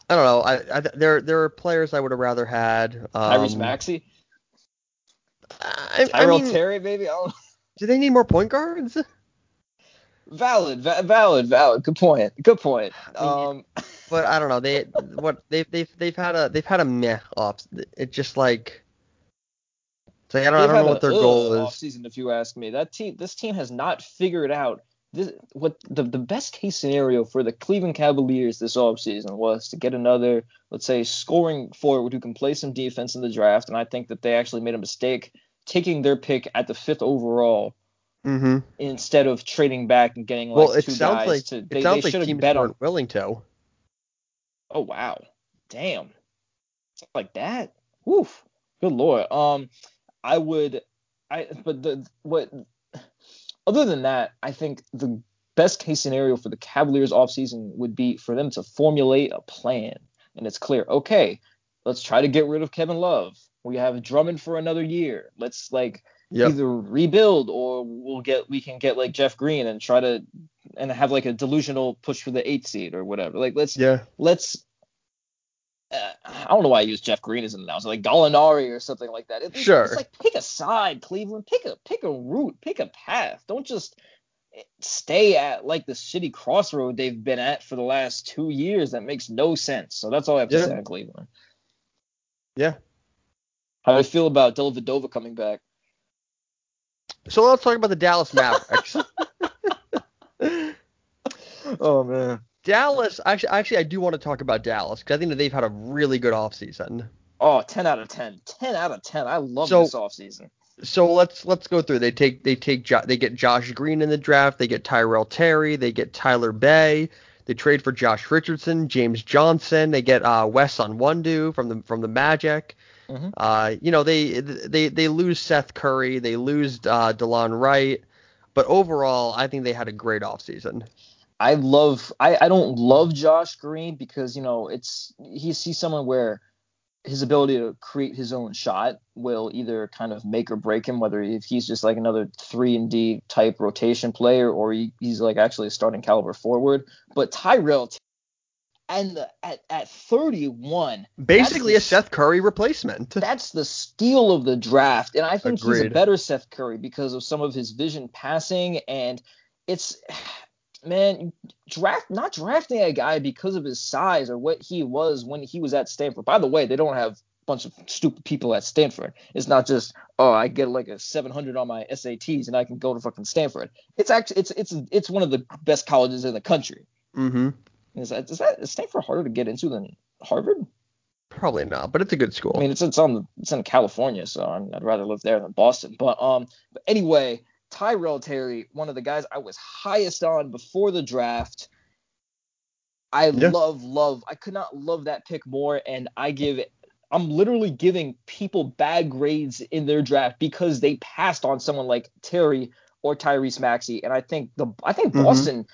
I don't know. I, I there there are players I would have rather had. Um,
Tyrese Maxey.
I, I
Tyrell
mean,
Terry, maybe. Don't
do they need more point guards?
Valid, va- valid, valid. Good point. Good point. Um, (laughs)
But I don't know. They what they've they've they've had a they've had a meh off. It's just like. It's like I don't, I don't know what their goal is.
offseason, if you ask me. That team, this team has not figured out this. What the the best case scenario for the Cleveland Cavaliers this offseason was to get another, let's say, scoring forward who can play some defense in the draft. And I think that they actually made a mistake taking their pick at the fifth overall
Mm-hmm.
instead of trading back and getting like
Well, it
two
sounds
guys
like
to.
it
They,
sounds
they
like
should have
teams
bet on.
weren't willing to.
Oh wow, damn, Something like that. Woof. Good lord. Um, I would, I but the what. Other than that, I think the best case scenario for the Cavaliers offseason would be for them to formulate a plan, and it's clear. Okay, let's try to get rid of Kevin Love. We have Drummond for another year. Let's like
Yep.
either rebuild or we'll get we can get like Jeff Green and try to and have like a delusional push for the eighth seed or whatever. Like let's
Yeah.
let's uh, I don't know why I use Jeff Green as an announcer, like Gallinari or something like that. It-
Sure.
It's like pick a side, Cleveland. Pick a pick a route, pick a path. Don't just stay at like the shitty crossroad they've been at for the last two years. That makes no sense. So that's all I have to
Yeah.
say on Cleveland.
Yeah.
How do I feel about Dellavedova coming back?
So let's talk about the Dallas Mavericks. (laughs)
Oh man.
Dallas, actually, actually, I do want to talk about Dallas because I think that they've had a really good offseason.
Oh, 10 out of 10. 10 out of 10. I love
So-
this offseason.
So let's let's go through. They take they take jo- they get Josh Green in the draft. They get Tyrell Terry. They get Tyler Bey. They trade for Josh Richardson, James Johnson. They get uh, Wes Iwundu from the from the Magic.
Mhm.
Uh, you know they they they lose Seth Curry. They lose uh, Delon Wright. But overall, I think they had a great offseason.
I love I, I don't love Josh Green because, you know, it's he's he's someone where his ability to create his own shot will either kind of make or break him, whether if he's just like another three and D type rotation player or he, he's like actually a starting caliber forward. But Tyrell and the, at at 31,
Basically, a Seth Curry replacement. (laughs)
that's the steal of the draft. And I think he's a better Seth Curry because of some of his vision passing. And it's, (sighs) man, draft not drafting a guy because of his size or what he was when he was at Stanford. By the way, they don't have a bunch of stupid people at Stanford. It's not just, oh, I get like a 700 on my SATs and I can go to fucking Stanford. It's actually, it's, it's, it's one of the best colleges in the country.
Mm-hmm.
Is that, is that, is Stanford harder to get into than Harvard?
Probably not, but it's a good school.
I mean, it's it's on it's in California, so I'm, I'd rather live there than Boston. But um, but anyway, Tyrell Terry, one of the guys I was highest on before the draft. I
Yeah.
love love. I could not love that pick more, and I give. I'm literally giving people bad grades in their draft because they passed on someone like Terry or Tyrese Maxey, and I think the I think
Mhm.
Boston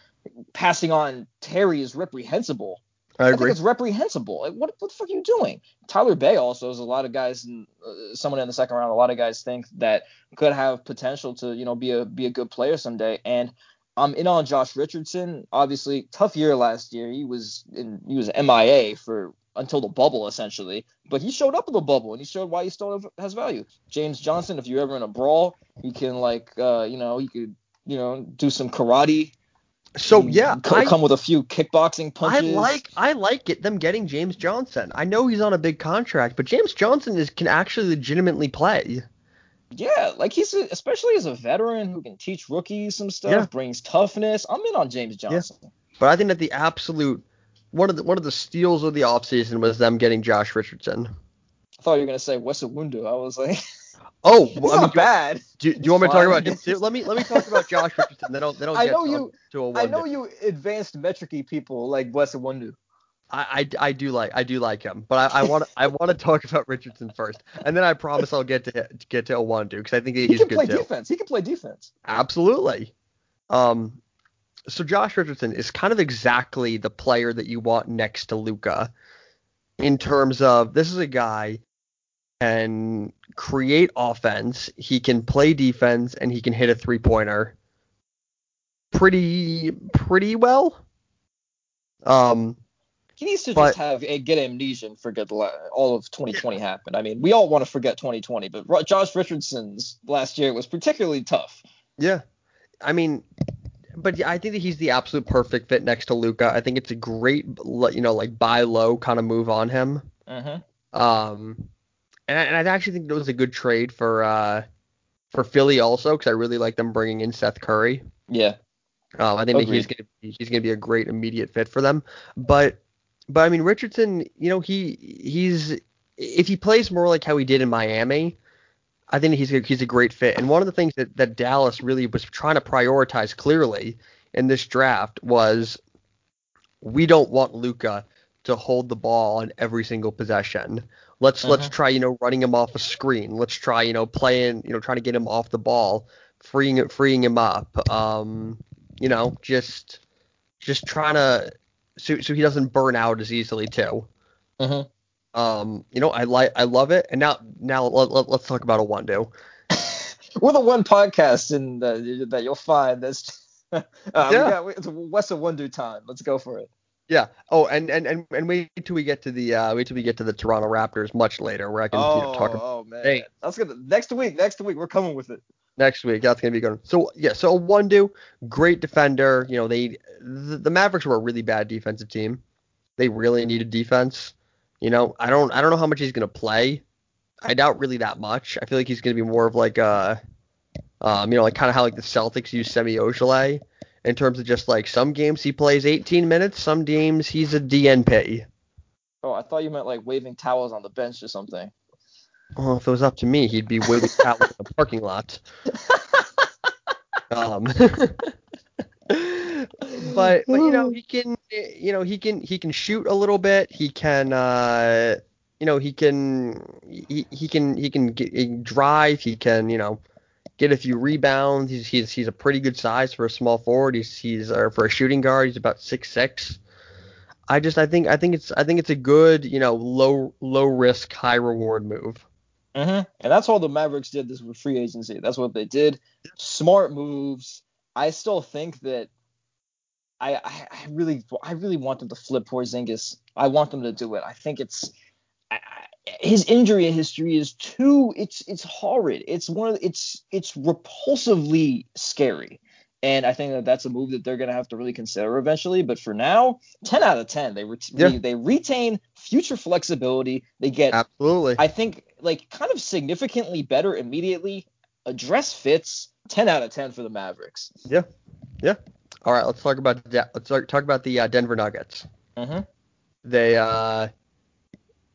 passing on Terry is reprehensible.
I
I
agree.
think it's reprehensible. Like, what, what the fuck are you doing? Tyler Bey also is a lot of guys, in, uh, someone in the second round. A lot of guys think that could have potential to, you know, be a be a good player someday. And I'm in on Josh Richardson. Obviously, tough year last year. He was in, he was MIA for until the bubble essentially, but he showed up in the bubble and he showed why he still has value. James Johnson, if you're ever in a brawl, he can like, uh, you know, he could, you know, do some karate.
So
mm,
yeah,
co-
I,
come with a few kickboxing punches.
I like I like it, them getting James Johnson. I know he's on a big contract, but James Johnson is can actually legitimately play.
Yeah, like he's a, especially as a veteran who can teach rookies some stuff,
Yeah.
brings toughness. I'm in on James Johnson.
But I think that the absolute one of the one of the steals of the offseason was them getting Josh Richardson.
I thought you were gonna say Wesa Wundu. I was like, (laughs)
Oh,
it's
I mean,
bad.
do, do you want me to talk about too? Let me let me talk about Josh Richardson. Then I'll then I'll
I know you-
to a
I know you advanced metricy people like Wesa Wundu.
I, I, I do like I do like him, but I, want I want to (laughs) talk about Richardson first, and then I promise I'll get to get to Iwundu because I think
He
he's
can
good
play
too.
defense. He can play defense.
Absolutely. Um, so Josh Richardson is kind of exactly the player that you want next to Luka, in terms of this is a guy can create offense, he can play defense, and he can hit a three pointer. pretty pretty well. Um,
he needs to
but-
just have a get amnesia and forget the all of 2020 happened. I mean, we all want to forget 2020, but Josh Richardson's last year was particularly tough.
yeah, I mean, but I think that he's the absolute perfect fit next to Luka. I think it's a great, you know, like buy low kind of move on him.
Mm-hmm.
Um, and I, and I actually think it was a good trade for uh for Philly also because I really like them bringing in Seth Curry.
Yeah.
Um, I think that he's gonna be, he's gonna be a great immediate fit for them. But but I mean Richardson, you know he he's if he plays more like how he did in Miami, I think he's a, he's a great fit. And one of the things that that Dallas really was trying to prioritize clearly in this draft was we don't want Luka to hold the ball on every single possession. Let's let's
Mhm.
try you know running him off a screen. Let's try you know playing you know trying to get him off the ball, freeing freeing him up. Um, you know just just trying to so so he doesn't burn out as easily too.
Mm-hmm.
Um, you know I like I love it. And now now let, let, let's talk about a one do. (laughs)
We're the one podcast in the, that you'll find that's. (laughs) uh,
Yeah.
we got, it's West of Wonder time. Let's go for it.
Yeah. Oh, and and and, and wait till we get to the uh wait till we get to the Toronto Raptors much later where I can you know, talk about
oh man,
Hey.
that's good. Next week, next week, we're coming with it.
next week. That's gonna be good. So yeah, so one do great defender. You know they the, the Mavericks were a really bad defensive team. They really needed defense. You know I don't I don't know how much he's gonna play. I doubt really that much. I feel like he's gonna be more of like a um you know like kind of how like the Celtics use Semi Ojeleye in terms of just like some games he plays 18 minutes, some games he's a DNP.
Oh, I thought you meant like waving towels on the bench or something.
Well, if it was up to me, he'd be waving (laughs) towels in the parking lot. Um, (laughs) but but you know he can you know he can he can shoot a little bit. He can uh you know he can he, he can he can get, he can drive. He can you know get a few rebounds. He's he's he's a pretty good size for a small forward. He's he's or for a shooting guard. He's about six six. I just I think I think it's I think it's a good you know low low risk high reward move.
Mm-hmm. And that's all the Mavericks did this with free agency. That's what they did. Smart moves. I still think that I, I, I really I really want them to flip Porzingis. I want them to do it. I think it's I, his injury history is too it's it's horrid. It's one of it's it's repulsively scary. And I think that that's a move that they're going to have to really consider eventually. But for now, 10 out of 10. They ret-
Yeah.
they, they retain future flexibility. They get
Absolutely.
I think like kind of significantly better immediately. Address fits 10 out of 10 for the Mavericks. Yeah. Yeah.
All right, let's talk about the, let's talk talk about the uh, Denver Nuggets.
Mm-hmm.
They uh,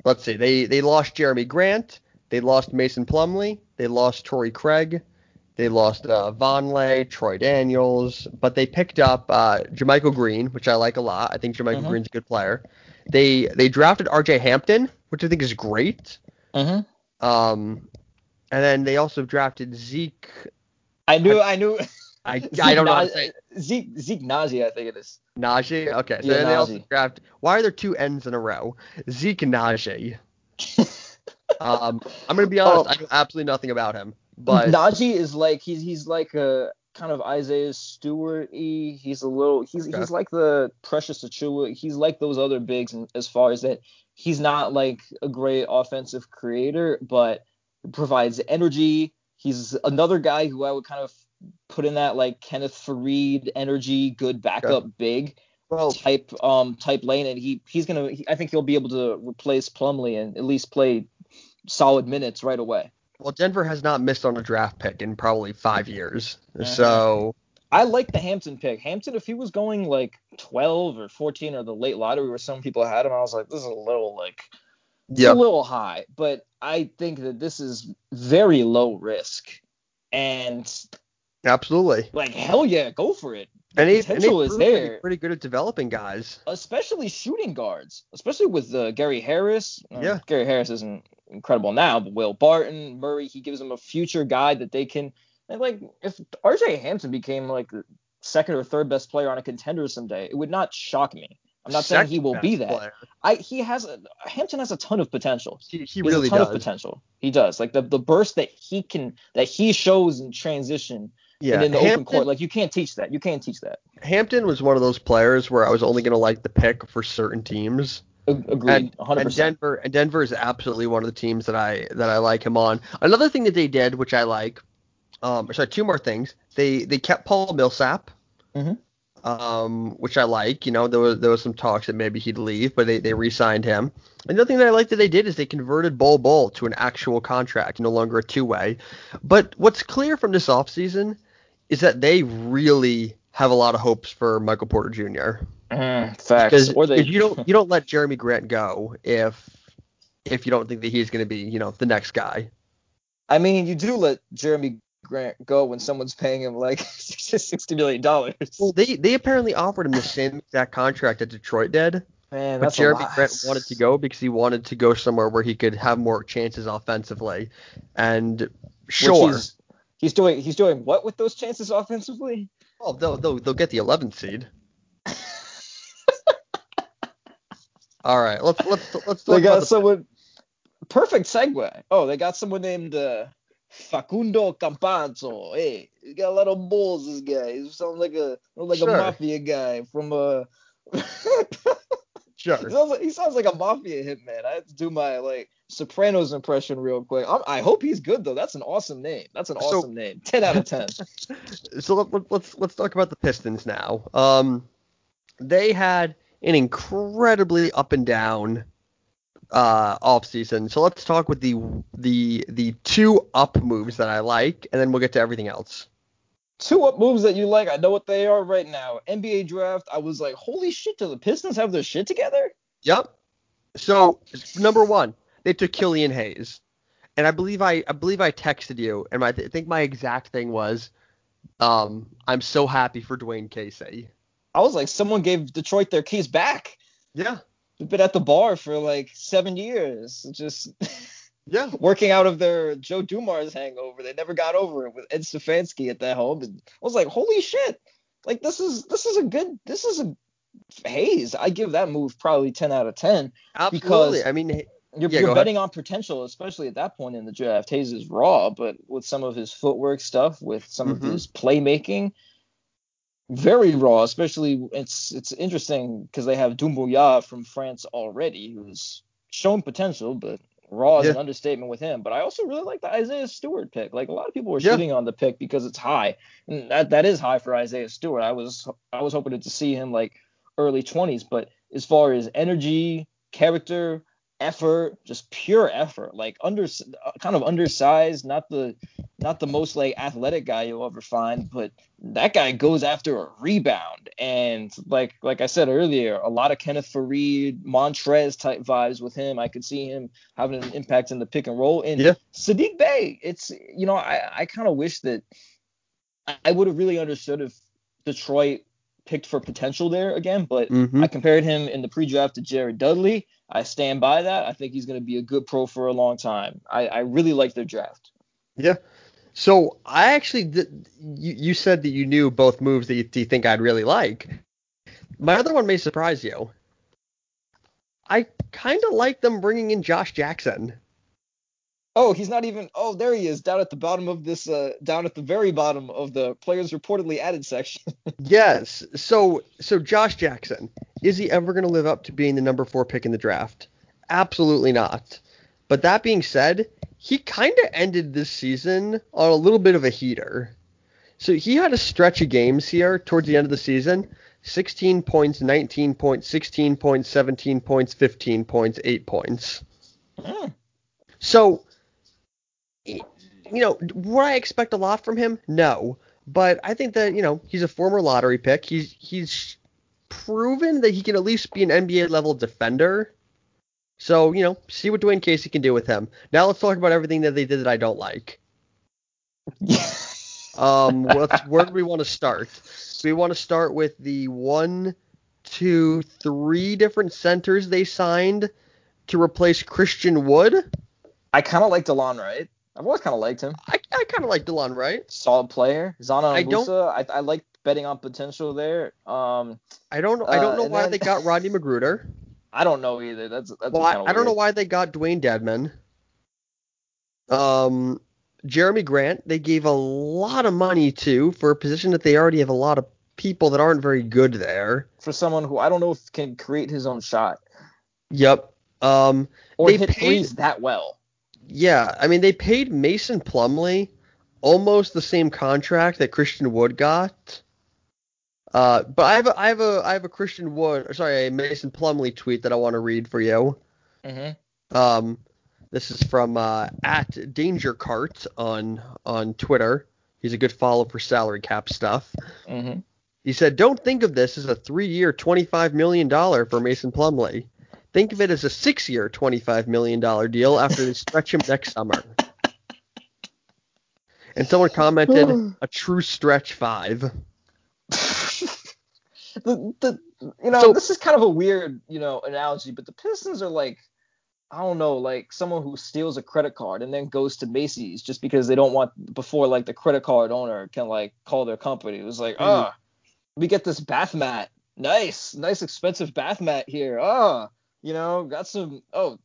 let's see, they they lost Jerami Grant, they lost Mason Plumlee, they lost Torrey Craig, they lost uh, Vonleh, Troy Daniels, but they picked up uh, JaMychal Green, which I like a lot. I think JaMychal
Mhm.
Green's a good player. They they drafted R.J. Hampton, which I think is great.
Mm-hmm.
Um, and then they also drafted Zeke.
I knew I knew (laughs)
I, (laughs) I don't know how to say.
Zeke Zeke Nnaji, I think it is.
Nnaji. Okay, so
Yeah,
then they also draft. Why are there two N's in a row? Zeke Nnaji. (laughs) um, I'm gonna be honest.
Oh.
I know absolutely nothing about him, but
Nnaji is like he's he's like a kind of Isaiah Stewart y. He's a little he's
Okay.
he's like the Precious Achiuwa. He's like those other bigs in, as far as that he's not like a great offensive creator, but provides energy. He's another guy who I would kind of put in that like Kenneth Faried energy, good backup big
well,
type um type lane, and he he's gonna he, I think he'll be able to replace Plumlee and at least play solid minutes right away.
well, Denver has not missed on a draft pick in probably five years.
Uh-huh.
So
I like the Hampton pick. Hampton, if he was going like 12 or 14 or the late lottery where some people had him, I was like, this is a little like
yeah,
a little high. But I think that this is very low risk. And
absolutely.
like hell yeah, go for it.
And he, and he
potential is
to be
there.
Pretty good at developing guys.
Especially shooting guards, especially with uh, Gary Harris. Uh,
Yeah.
Gary Harris isn't incredible now, but Will Barton, Murray, he gives them a future guy that they can. And like if RJ Hampton became like the second or third best player on a contender someday, it would not shock me. I'm not saying he will be that.
player.
I he has a, Hampton has a ton of potential.
He, he
He
really
has a ton
does.
of potential. He does. Like the the burst that he can that he shows in transition Yeah, and in the Hampton, open court, like you can't teach that. You can't teach that.
Hampton was one of those players where I was only going to like the pick for certain teams.
Agreed, 100%.
And Denver, and Denver is absolutely one of the teams that I that I like him on. Another thing that they did, which I like, um, sorry, two more things. They they kept Paul Millsap,
mm-hmm.
um, which I like. You know, there was there was some talks that maybe he'd leave, but they they re-signed him. Another thing that I like that they did is they converted Bol Bol to an actual contract, no longer a two-way. But what's clear from this offseason is that they really have a lot of hopes for Michael Porter Jr.
Mm, facts.
Because they... you don't (laughs) you don't let Jerami Grant go if if you don't think that he's going to be you know the next guy.
I mean, you do let Jerami Grant go when someone's paying him like (laughs) sixty million dollars.
Well, they they apparently offered him the same exact contract that Detroit did.
Man,
but Jerami Grant wanted to go because he wanted to go somewhere where he could have more chances offensively. And sure,
he's, doing he's doing what with those chances offensively?
Oh, they'll they'll, they'll get the 11th seed. (laughs) All right, let's let's let's.
They got the someone. Perfect segue. Oh, they got someone named uh, Facundo Campazzo. Hey, he got a lot of balls. This guy. He sounds like a like sure. a mafia guy from uh (laughs)
Sure.
He sounds, like, he sounds like a mafia hitman. I have to do my like Sopranos impression real quick. I'm, i hope he's good though. That's an awesome name. That's an awesome so, name. Ten out of ten. (laughs)
so let, us let's, let's talk about the Pistons now. Um, they had an incredibly up and down uh off season. So let's talk with the the the two up moves that I like, and then we'll get to everything else
two up moves that you like. I know what they are right now. NBA draft. I was like, holy shit, do the Pistons have their shit together?
Yep. So number one, they took Killian Hayes, and I believe I I believe I texted you, and I, th- I think my exact thing was, um, I'm so happy for Dwane Casey.
I was like, someone gave Detroit their keys back.
Yeah.
They've been at the bar for like seven years. Just. (laughs)
Yeah.
Working out of their Joe Dumars hangover. They never got over it with Ed Stefanski at that home. And I was like, holy shit. Like this is this is a good this is a Hayes. I give that move probably ten out of ten.
Absolutely. Because I mean
you're, yeah, you're betting ahead. on potential, especially at that point in the draft. Hayes is raw, but with some of his footwork stuff, with some mm-hmm. of his playmaking, very raw. Especially it's it's interesting because they have Doumbouya from France already, who's shown potential, but Raw is yeah. an understatement with him, but I also really like the Isaiah Stewart pick. Like a lot of people were yeah. shooting on the pick because it's high, and that that is high for Isaiah Stewart. I was I was hoping to see him like early 20s, but as far as energy, character, effort, just pure effort. Like under kind of undersized, not the not the most like athletic guy you'll ever find, but that guy goes after a rebound. And like like I said earlier, a lot of Kenneth Faried, Montrez type vibes with him. I could see him having an impact in the pick and roll. And
yeah.
Saddiq Bey, it's you know, I, I kind of wish that I would have really understood if Detroit picked for potential there again, but mm-hmm. I compared him in the pre-draft to Jared Dudley. I stand by that. I think he's going to be a good pro for a long time. I, I really like their draft.
Yeah. So I actually, did, you, you said that you knew both moves that you, you think I'd really like. My other one may surprise you. I kind of like them bringing in Josh Jackson.
Oh, he's not even. Oh, there he is, down at the bottom of this. Uh, down at the very bottom of the players reportedly added section. (laughs)
yes. So, so Josh Jackson, is he ever going to live up to being the number four pick in the draft? Absolutely not. But that being said, he kind of ended this season on a little bit of a heater. So he had a stretch of games here towards the end of the season 16 points, 19 points, 16 points, 17 points, 15 points, 8 points. Mm. So you know, would I expect a lot from him? No. But I think that, you know, he's a former lottery pick. He's he's proven that he can at least be an NBA level defender. So, you know, see what Dwane Casey can do with him. Now let's talk about everything that they did that I don't like. (laughs) um, where do we want to start? Do we want to start with the one, two, three different centers they signed to replace Christian Wood?
I kind of like DeLon Wright. I've always kind of liked him.
I, I kind of like DeLon Wright.
Solid player. Zana I don't. I, I like betting on potential there. Um,
I don't. I don't know uh, why then, they got Rodney (laughs) Magruder.
I don't know either. That's that's.
Well, I, I, don't know why they got Dewayne Dedmon. Um, Jerami Grant, they gave a lot of money to for a position that they already have a lot of people that aren't very good there.
For someone who I don't know if can create his own shot
Yep. Um,
or
They
hit
paid-
threes that well.
Yeah, I mean they paid Mason Plumlee almost the same contract that Christian Wood got. Uh, but I have a, I have a I have a Christian Wood, or sorry, a Mason Plumlee tweet that I want to read for you.
Mm-hmm.
Um, this is from uh, at Danger Cart on on Twitter. He's a good follow for salary cap stuff.
Mm-hmm.
He said, "Don't think of this as a three-year, twenty-five million dollar for Mason Plumlee. Think of it as a six-year, twenty-five million dollar deal after they stretch him next summer." And someone commented, "A true stretch five." (laughs)
the, the you know
So-
this is kind of a weird you know analogy, but the Pistons are like I don't know like someone who steals a credit card and then goes to Macy's just because they don't want before like the credit card owner can like call their company. It was like
Mhm.
ah we get this bath mat, nice nice expensive bath mat here. Ah you know got some oh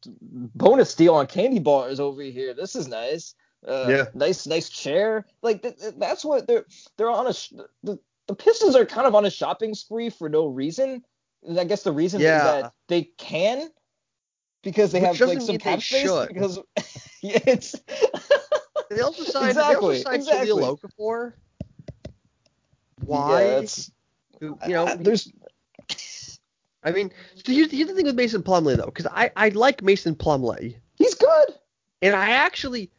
bonus deal on candy bars over here. This is nice. Uh,
Yeah.
Nice, nice chair. Like th- th- that's what they're they're on a sh- the, the Pistons are kind of on a shopping spree for no reason. And I guess the reason
Yeah.
is that they can because they
Which
have like some cap space.
should.
Because (laughs) yeah, it's
They also signed,
Exactly,
they also signed
exactly.
Okafor. Why?
Yeah, it's,
you know,
uh, there's
I mean, so here's, here's the thing with Mason Plumlee though, because I, I like Mason Plumlee,
he's good.
and I actually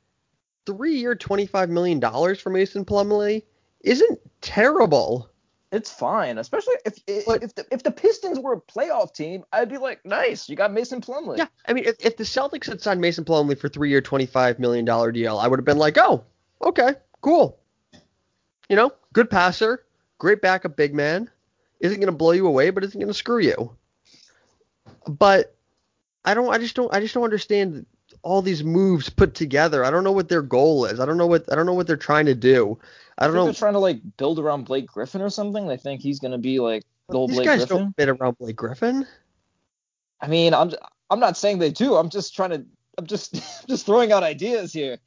three year twenty five million dollars for Mason Plumlee isn't terrible.
It's fine, especially if if if the, if the Pistons were a playoff team, I'd be like, nice, you got Mason Plumlee.
Yeah, I mean, if, if the Celtics had signed Mason Plumlee for three year twenty five million dollar deal, I would have been like, oh, okay, cool. You know, good passer, great backup big man, isn't going to blow you away, but isn't going to screw you. But I don't, I just don't, I just don't understand all these moves put together. I don't know what their goal is. I don't know what, I don't know what they're trying to do. I don't
think
know.
they're trying to like build around Blake Griffin or something. They think he's gonna be like the old
These
Blake
guys
Griffin.
don't fit around Blake Griffin.
I mean, I'm I'm not saying they do. I'm just trying to. I'm just (laughs) just throwing out ideas here.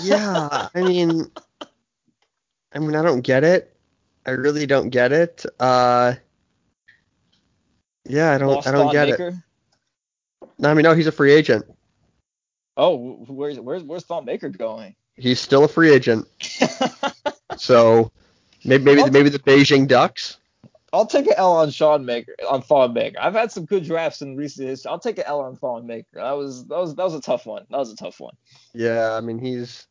yeah, I mean, (laughs) I mean, I don't get it. I really don't get it. Uh, yeah, I don't,
Lost
I don't
Thon
get it. No, I mean, no, he's a free agent.
Oh, where's where's where's Thon Maker going?
He's still a free agent. (laughs) So maybe, maybe, maybe the Beijing Ducks.
I'll take an L on Sean Maker on Thon Maker. I've had some good drafts in recent history. I'll take an L on Thon Maker. That was that was that was a tough one. That was a tough one.
Yeah, I mean, he's.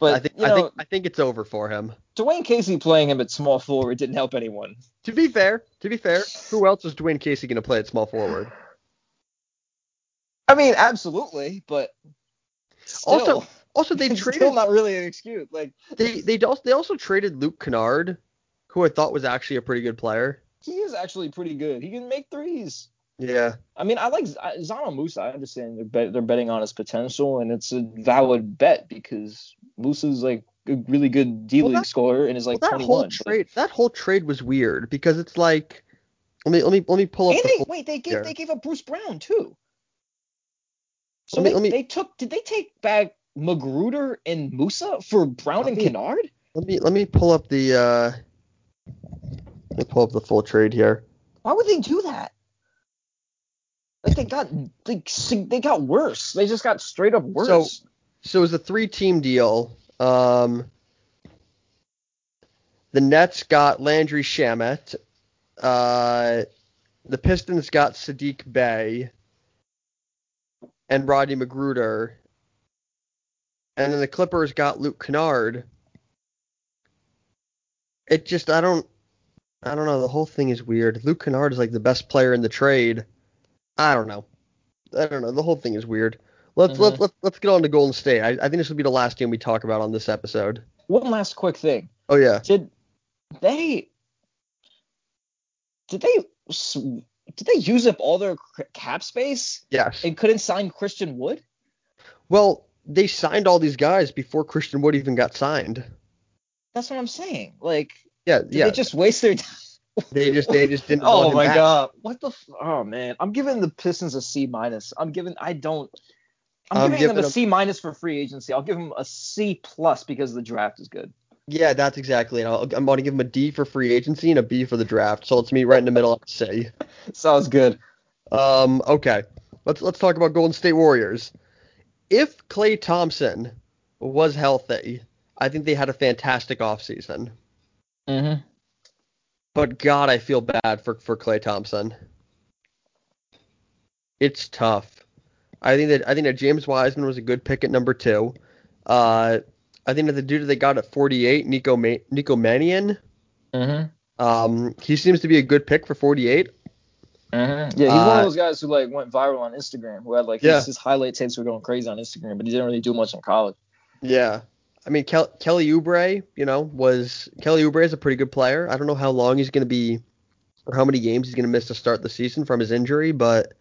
But
I think,
you
I think, I think it's over for him.
Dwane Casey playing him at small forward didn't help anyone.
To be fair, to be fair, who else is Dwane Casey going to play at small forward?
I mean, absolutely, but still,
Also, Also, they (laughs)
it's
traded
still not really an excuse. Like
they they also they also traded Luke Kennard, who I thought was actually a pretty good player.
he is actually pretty good. He can make threes.
Yeah.
I mean, I like Z- Zana Musa. I understand they're bet, they're betting on his potential, and it's a valid bet because Musa's like a really good D league
that-
scorer and is like
well, that
21.
whole
but-
trade that whole trade was weird because it's like let me let me let me pull up
And
the
they wait, they gave they gave up Bruce Brown too. So
Let me-
they,
me-
they took did they take back McGruder and Musa for Brown and
me-
Kennard?
let me let me pull up the uh let me pull up the full trade here.
Why would they do that? Like they got they they got worse. They just got straight up worse.
So- So it was a three team deal. Um the Nets got Landry Shamet. Uh the Pistons got Saddiq Bey and Rodney McGruder. And then the Clippers got Luke Kennard. It just I don't I don't know, the whole thing is weird. Luke Kennard is like the best player in the trade. I don't know. I don't know. The whole thing is weird. Let's
Mhm.
let's let's let's get on to Golden State. I, I think this will be the last game we talk about on this episode.
One last quick thing.
Oh yeah.
Did they did they did they use up all their cap space
Yes.
and couldn't sign Christian Wood?
Well, they signed all these guys before Christian Wood even got signed.
That's what I'm saying. Like
Yeah, yeah.
they just waste their (laughs) time?
They just they just didn't. (laughs)
Oh my
back.
god. What the f- Oh man. I'm giving the Pistons a C minus. I'm giving I don't I'm, I'm giving them a C minus for free agency. I'll give them a C plus because the draft is good.
Yeah, that's exactly it. i am going to give them a D for free agency and a B for the draft. So it's me right in the middle. I'd say. (laughs)
Sounds good.
Um. Okay. Let's let's talk about Golden State Warriors. If Klay Thompson was healthy, I think they had a fantastic offseason.
Mm-hmm.
But God, I feel bad for for Klay Thompson. It's tough. I think that I think that James Wiseman was a good pick at number two. Uh, I think that the dude that they got at 48, Nico Ma- Nico Mannion.
Mm-hmm.
Um, he seems to be a good pick for 48.
Mm-hmm. Yeah, he's uh, one of uh, those guys who like went viral on Instagram, who had like yeah. his, his, highlight tapes were going crazy on Instagram, but he didn't really do much in college.
Yeah, I mean Kel- Kelly Oubre, you know, was Kelly Oubre is a pretty good player. I don't know how long he's going to be, or how many games he's going to miss to start the season from his injury, but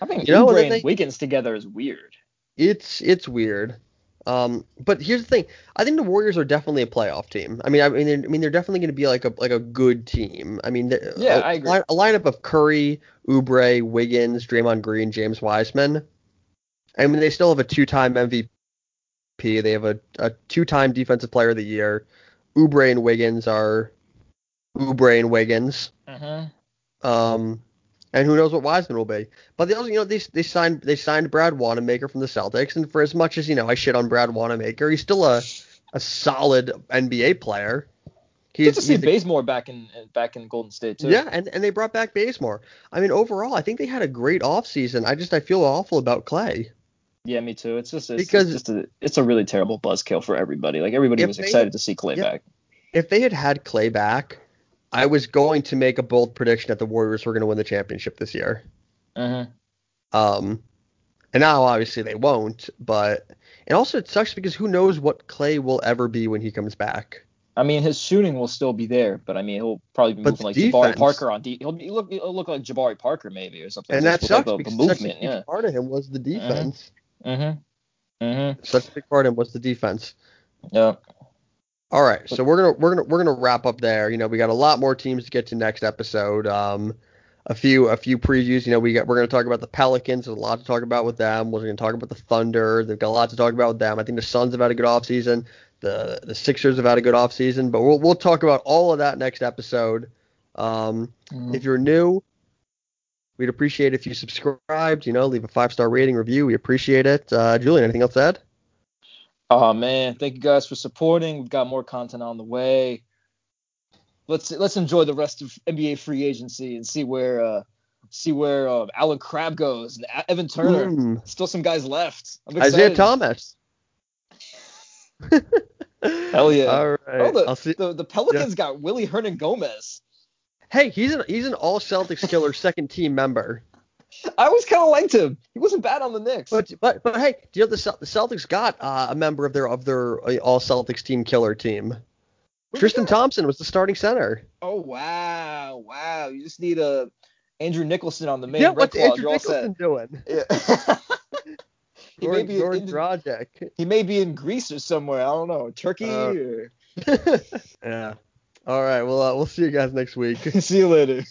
I think you know, Oubre and they, Wiggins together is weird.
It's it's weird. Um, but here's the thing: I think the Warriors are definitely a playoff team. I mean, I mean, they're, I mean, they're definitely going to be like a like a good team. I mean,
yeah, a, I agree.
A lineup of Curry, Oubre, Wiggins, Draymond Green, James Wiseman. I mean, they still have a two-time MVP. They have a, a two-time Defensive Player of the Year. Oubre and Wiggins are Oubre and Wiggins.
Mm-hmm.
Um, and who knows what Wiseman will be. But they also, you know, they they signed they signed Brad Wanamaker from the Celtics, and for as much as you know I shit on Brad Wanamaker, he's still a a solid NBA player.
He's, Good to see Bazemore back in back in Golden State too.
Yeah, and, and they brought back Bazemore. I mean, overall, I think they had a great offseason. I just I feel awful about Klay.
Yeah, me too. It's just it's, because it's just a it's a really terrible buzzkill for everybody. Like everybody was excited to see Klay yeah, back.
If they had had Klay back, I was going to make a bold prediction that the Warriors were going to win the championship this year.
Mm-hmm.
Um, and now obviously they won't, but and also it sucks because who knows what Klay will ever be when he comes back.
I mean, his shooting will still be there, but I mean, he'll probably be moving like defense, Jabari Parker on. De- he'll, be, he'll, look, he'll look like Jabari Parker maybe or something.
And that sucks like because movement, yeah. part of him was the mm-hmm. defense.
Mm-hmm. Mm-hmm.
Such a big part of was the defense.
Yeah.
All right, so we're gonna we're gonna we're gonna wrap up there. You know, we got a lot more teams to get to next episode. Um, a few a few previews. You know, we got we're gonna talk about the Pelicans. There's a lot to talk about with them. We're gonna talk about the Thunder. They've got a lot to talk about with them. I think the Suns have had a good offseason. The the Sixers have had a good offseason. But we'll we'll talk about all of that next episode. Um, mm-hmm. If you're new, we'd appreciate if you subscribed. You know, leave a five star rating review. We appreciate it. Uh, Julien, anything else to add?
Oh man, thank you guys for supporting. We've got more content on the way. Let's let's enjoy the rest of NBA free agency and see where uh, see where uh, Allen Crabbe goes and Evan Turner. Mm. Still some guys left.
Isaiah Thomas.
Hell yeah! (laughs)
All right. Oh,
the, see, the, the Pelicans yeah. got Willy Hernangomez.
Hey, he's an he's an All Celtics killer (laughs) second team member.
I always kind of liked him. He wasn't bad on the Knicks.
But but but hey, do you know the, the Celtics got uh, a member of their of their uh, All Celtics team killer team? Tristan Thompson was the starting center.
Oh wow, wow! You just need a Andrew Nicholson on the main.
Yeah, what's Andrew Nicholson doing? (laughs)
Yeah. he
George, may be George in.
He may be in Greece or somewhere. I don't know, Turkey. Uh, or... (laughs)
yeah. All right. Well, uh, we'll see you guys next week. (laughs)
see you later.